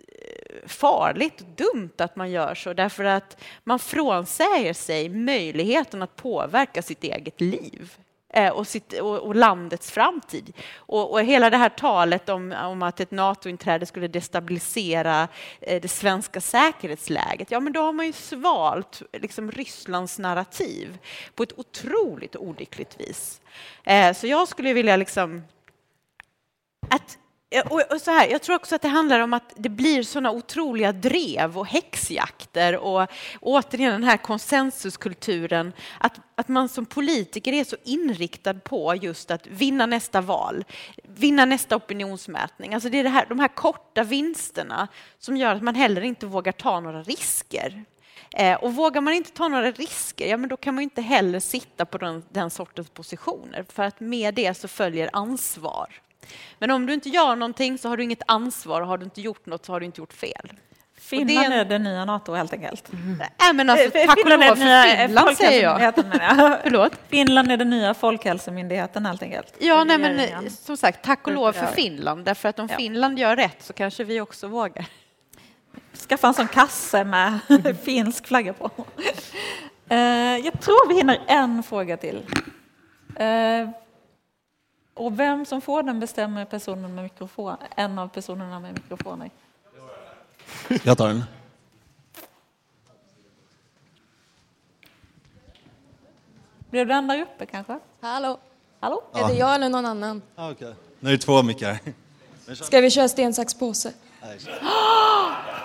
farligt och dumt att man gör så, därför att man frånsäger sig möjligheten att påverka sitt eget liv. Eh, och, sitt, och, och, landets framtid. Och, och, hela det här talet om, om att ett NATO-inträde skulle destabilisera eh, det svenska säkerhetsläget, ja men då har man ju svalt liksom, Rysslands narrativ på ett otroligt olyckligt vis. Eh, så jag skulle vilja liksom att och, så här, jag tror också att det handlar om att det blir såna otroliga drev och häxjakter och återigen den här konsensuskulturen. Att, att man som politiker är så inriktad på just att vinna nästa val, vinna nästa opinionsmätning. Alltså det är det här, de här korta vinsterna som gör att man heller inte vågar ta några risker. Eh, och vågar man inte ta några risker, ja men då kan man inte heller sitta på den, den sortens positioner. För att med det så följer ansvar. Men om du inte gör någonting så har du inget ansvar och har du inte gjort något så har du inte gjort fel. Finland är, en... är det nya NATO helt enkelt. Mm. Nej, men alltså, tack och lov för Finland säger jag. Förlåt? Finland är den nya Folkhälsomyndigheten helt enkelt. Ja, nej, men som sagt, tack och lov för Finland. Därför att om ja. Finland gör rätt så kanske vi också vågar. Skaffa en sån kasse med finsk flagga på. Uh, jag tror vi hinner en fråga till. Och vem som får den bestämmer personen med mikrofon, en av personerna med mikrofoner. Jag tar den. Blev du enda uppe kanske? Hallå? Hallå? Ja. Är det jag eller någon annan? Ah, okay. Nu är det två mickar. Ska vi köra sten, sax, påse?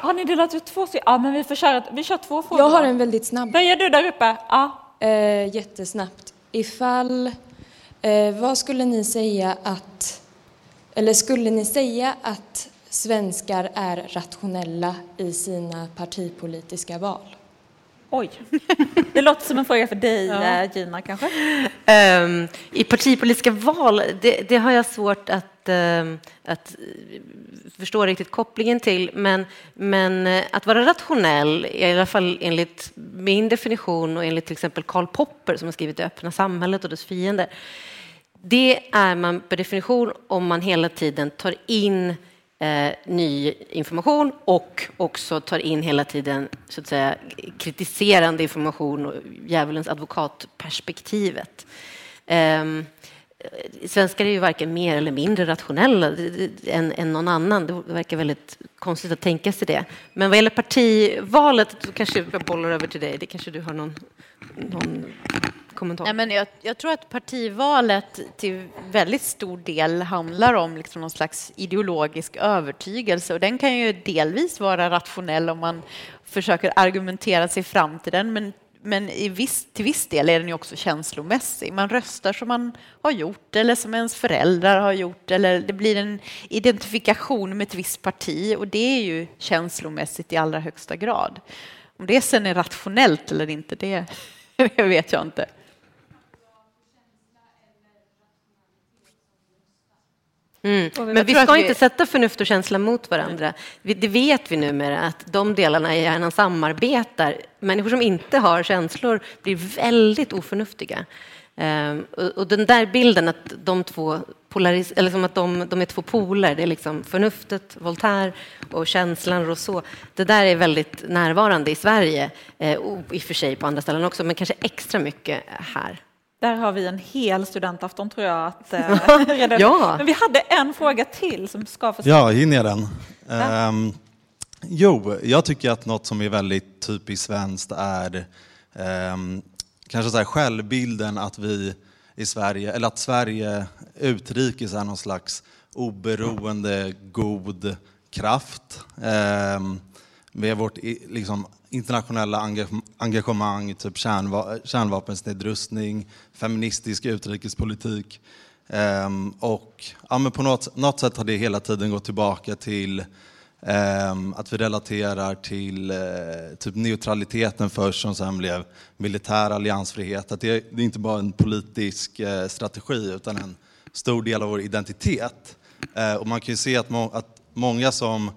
Har ni delat ut två? Ja, men vi får köra, vi kör två frågor. Jag har en väldigt snabb. Börjar du där uppe? Ja. Eh, jättesnabbt. Ifall Eh, vad skulle ni säga att, eller skulle ni säga att svenskar är rationella i sina partipolitiska val? Oj, det låter som en fråga för dig, ja. Eh, Gina, kanske? Um, I partipolitiska val, det, det, har jag svårt att, uh, att förstå riktigt kopplingen till, men, men uh, att vara rationell, i alla fall enligt min definition och enligt till exempel Karl Popper som har skrivit Det öppna samhället och dess fiender, det är man per definition om man hela tiden tar in eh, ny information och också tar in hela tiden så att säga, kritiserande information och djävulens advokatperspektivet. Eh, svenskar är ju varken mer eller mindre rationella än, än någon annan. Det verkar väldigt konstigt att tänka sig det. Men vad gäller partivalet, då kanske jag bollar över till dig. Det kanske du har någon, någon kommentar? Nej, men jag, jag, tror att partivalet till väldigt stor del handlar om liksom någon slags ideologisk övertygelse och den kan ju delvis vara rationell om man försöker argumentera sig fram till den men men i viss, till viss del är den ju också känslomässig. Man röstar som man har gjort eller som ens föräldrar har gjort eller det blir en identifikation med ett visst parti och det är ju känslomässigt i allra högsta grad. Om det sen är rationellt eller inte, det, det vet jag inte. Mm. Men vi ska vi... inte sätta förnuft och känsla mot varandra. Det vet vi numera, att de delarna i hjärnan samarbetar. Människor som inte har känslor blir väldigt oförnuftiga. Ehm, och den där bilden att de två polaris eller som att de, de är två poler, det är liksom förnuftet, Voltaire och känslan, Rousseau. Det där är väldigt närvarande i Sverige, eh, och i och för sig på andra ställen också, men kanske extra mycket här. Där har vi en hel studentafton tror jag. Att, äh, ja. Men vi hade en fråga till som ska få Ja, hinner jag den? Ja. Um, jo, jag tycker att något som är väldigt typiskt svenskt är um, kanske så här självbilden att vi i Sverige, eller att Sverige utrikes är någon slags oberoende, god kraft. Um, med vårt liksom, internationella engagemang, typ kärnva kärnvapensnedrustning, feministisk utrikespolitik. Um, och ja, men på något, något sätt har det hela tiden gått tillbaka till um, att vi relaterar till uh, typ neutraliteten först som sen blev militär alliansfrihet. Att det, det är inte bara en politisk uh, strategi utan en stor del av vår identitet. Uh, och man kan ju se att, må att många som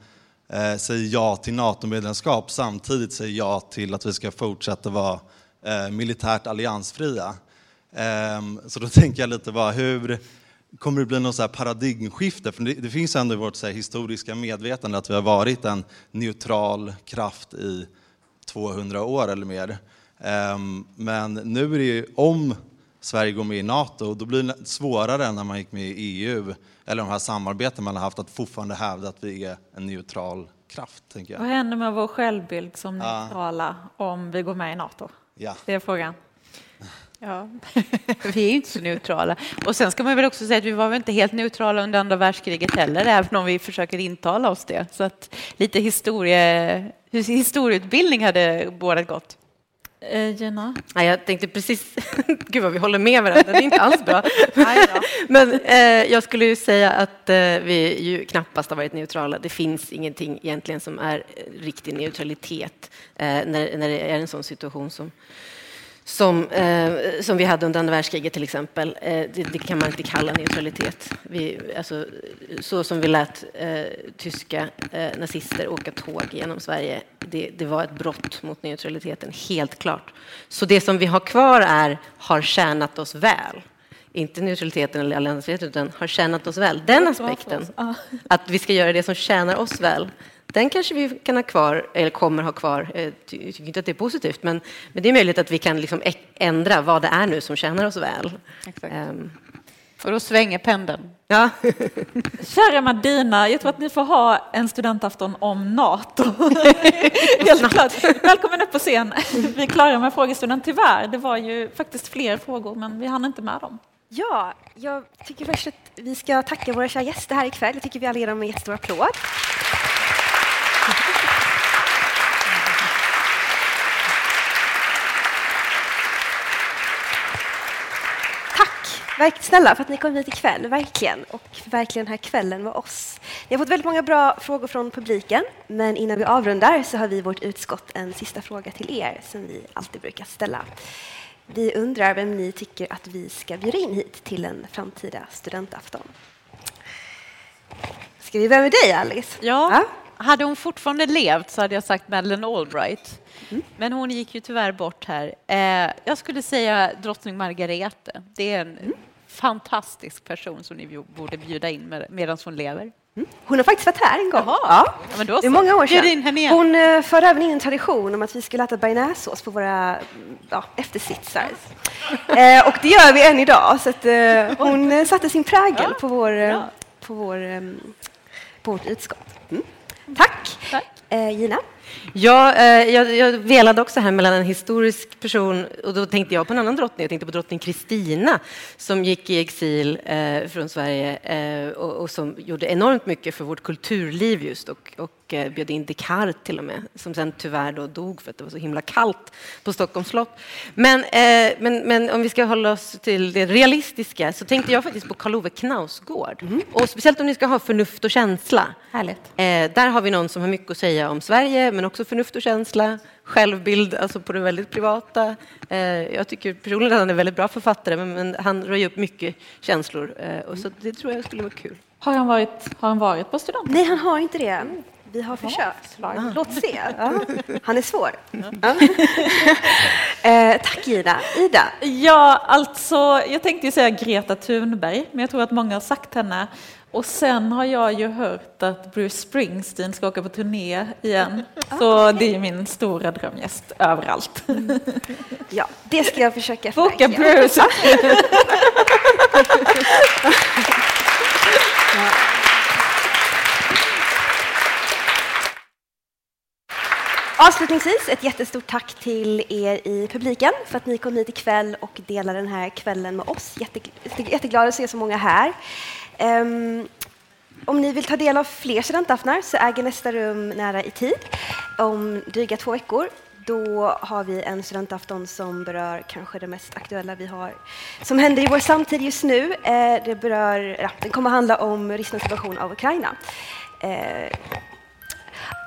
eh, säger ja till NATO-medlemskap samtidigt säger ja till att vi ska fortsätta vara eh, militärt alliansfria. Eh, så då tänker jag lite bara, hur kommer det bli något så här paradigmskifte? För det, det finns ändå i vårt så här, historiska medvetande att vi har varit en neutral kraft i 200 år eller mer. Ehm, men nu är det ju, om Sverige går med i NATO, då blir det svårare än när man gick med i EU, eller de här samarbeten man har haft, att fortfarande hävda att vi är en neutral kraft. Tänker jag. Vad händer med vår självbild som Ja. neutrala om vi går med i NATO? Ja. Det är frågan. Ja, vi är ju inte så neutrala. Och sen ska man väl också säga att vi var väl inte helt neutrala under andra världskriget heller, även om vi försöker intala oss det. Så att lite historie, historieutbildning hade bådat gott. Eh, Gina? Ja, jag tänkte precis... Gud vad vi håller med varandra, det är inte alls bra. Men eh, jag skulle ju säga att eh, vi ju knappast har varit neutrala. Det finns ingenting egentligen som är eh, riktig neutralitet eh, när, när det är en sån situation som som, eh, som vi hade under andra världskriget till exempel. Eh, det, det kan man inte kalla neutralitet. Vi, alltså, så som vi lät eh, tyska eh, nazister åka tåg genom Sverige, det, det var ett brott mot neutraliteten, helt klart. Så det som vi har kvar är, har tjänat oss väl. Inte neutraliteten eller alliansfriheten, utan har tjänat oss väl. Den aspekten, att vi ska göra det som tjänar oss väl, den kanske vi kan ha kvar, eller kommer ha kvar. Eh, Jag tycker inte att det är positivt, men, men det är möjligt att vi kan liksom ä- ändra vad det är nu som tjänar oss väl. Ehm, För då svänger pendeln. Ja. Kära Madina, jag tror att ni får ha en studentafton om NATO. Helt klart. Välkommen upp på scen. Vi är klara med frågestunden. Tyvärr, det var ju faktiskt fler frågor, men vi hann inte med dem. Ja, jag tycker först att vi ska tacka våra kära gäster här ikväll. Jag tycker vi alla ger dem en jättestor applåd. Verkligen snälla för att ni kom hit ikväll, verkligen. Och verkligen den här kvällen med oss. Ni har fått väldigt många bra frågor från publiken, men innan vi avrundar så har vi i vårt utskott en sista fråga till er som vi alltid brukar ställa. Vi undrar vem ni tycker att vi ska bjuda in hit till en framtida studentafton. Ska vi börja med dig, Alice? Ja, hade hon fortfarande levt så hade jag sagt Madeleine Albright. Mm. Men hon gick ju tyvärr bort här. Eh, jag skulle säga drottning Margarete. Det är en Mm. fantastisk person som ni borde bjuda in med, medan hon lever. Hon har faktiskt varit här en gång. Jaha. Ja. Ja, men då det är många år sedan. Hon eh, förde även in en tradition om att vi skulle äta bearnaisesås på våra mm, ja, eftersitsar. eh, och det gör vi än idag. Så att, eh, hon eh, satte sin prägel på, vår, på, vår, på vårt utskott. Mm. Tack. Eh, Gina? Ja, eh, jag, jag velade också här mellan en historisk person och då tänkte jag på en annan drottning. Jag tänkte på drottning Kristina som gick i exil eh, från Sverige eh, och, och som gjorde enormt mycket för vårt kulturliv just och, och eh, bjöd in Descartes till och med som sen tyvärr då dog för att det var så himla kallt på Stockholms slott. Men, eh, men, men om vi ska hålla oss till det realistiska så tänkte jag faktiskt på Karl Ove Knausgård och speciellt om ni ska ha förnuft och känsla. Härligt. Eh, där har vi någon som har mycket att säga om Sverige, men också förnuft och känsla, självbild, alltså på det väldigt privata. Eh, jag tycker personligen att han är en väldigt bra författare, men, han röjer upp mycket känslor. Eh, och så det tror jag skulle vara kul. Har han varit, har han varit på student? Nej, han har inte det. Vi har försökt. Låt se. Ja. Han är svår. Ja. eh, tack Gina. Ida? Ja, alltså, jag tänkte ju säga Greta Thunberg, men jag tror att många har sagt henne. Och sen har jag ju hört att Bruce Springsteen ska åka på turné igen. Så det är min stora drömgäst överallt. Ja, det ska jag försöka Boka förverkliga. Bruce! Avslutningsvis ett jättestort tack till er i publiken för att ni kom hit ikväll och delar den här kvällen med oss. Jätte, jätteglada att se så många här. Um, om ni vill ta del av fler studentaftnar så äger nästa rum nära i tid. Om dryga två veckor då har vi en studentafton som berör kanske det mest aktuella vi har som händer i vår samtid just nu. Eh, det berör, ja, den kommer handla om Rysslands invasion av Ukraina. Eh,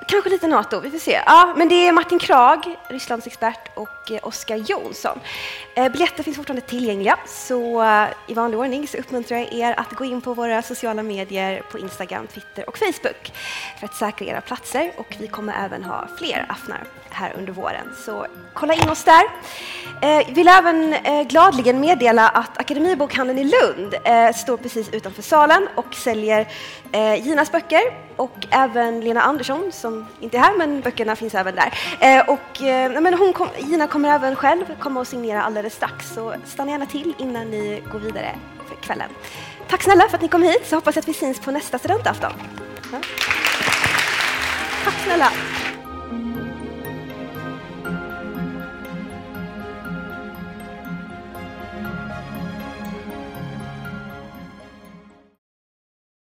kanske lite Nato, vi får se. Ja, men det är Martin Krag, Rysslands expert, och Eh, och Oskar Jonsson. Eh, biljetter finns fortfarande tillgängliga, så eh, i vanlig ordning så uppmuntrar jag er att gå in på våra sociala medier på Instagram, Twitter och Facebook för att säkra era platser. Och vi kommer även ha fler aftnar här under våren, så kolla in oss där. Jag vill även gladligen meddela att Akademibokhandeln i Lund står precis utanför salen och säljer Ginas böcker och även Lena Andersson som inte är här, men böckerna finns även där. Och, men hon kom, Gina kommer även själv komma och signera alldeles strax, så stanna gärna till innan ni går vidare för kvällen. Tack snälla för att ni kom hit, så hoppas jag att vi syns på nästa studentafton. Ja. Tack snälla.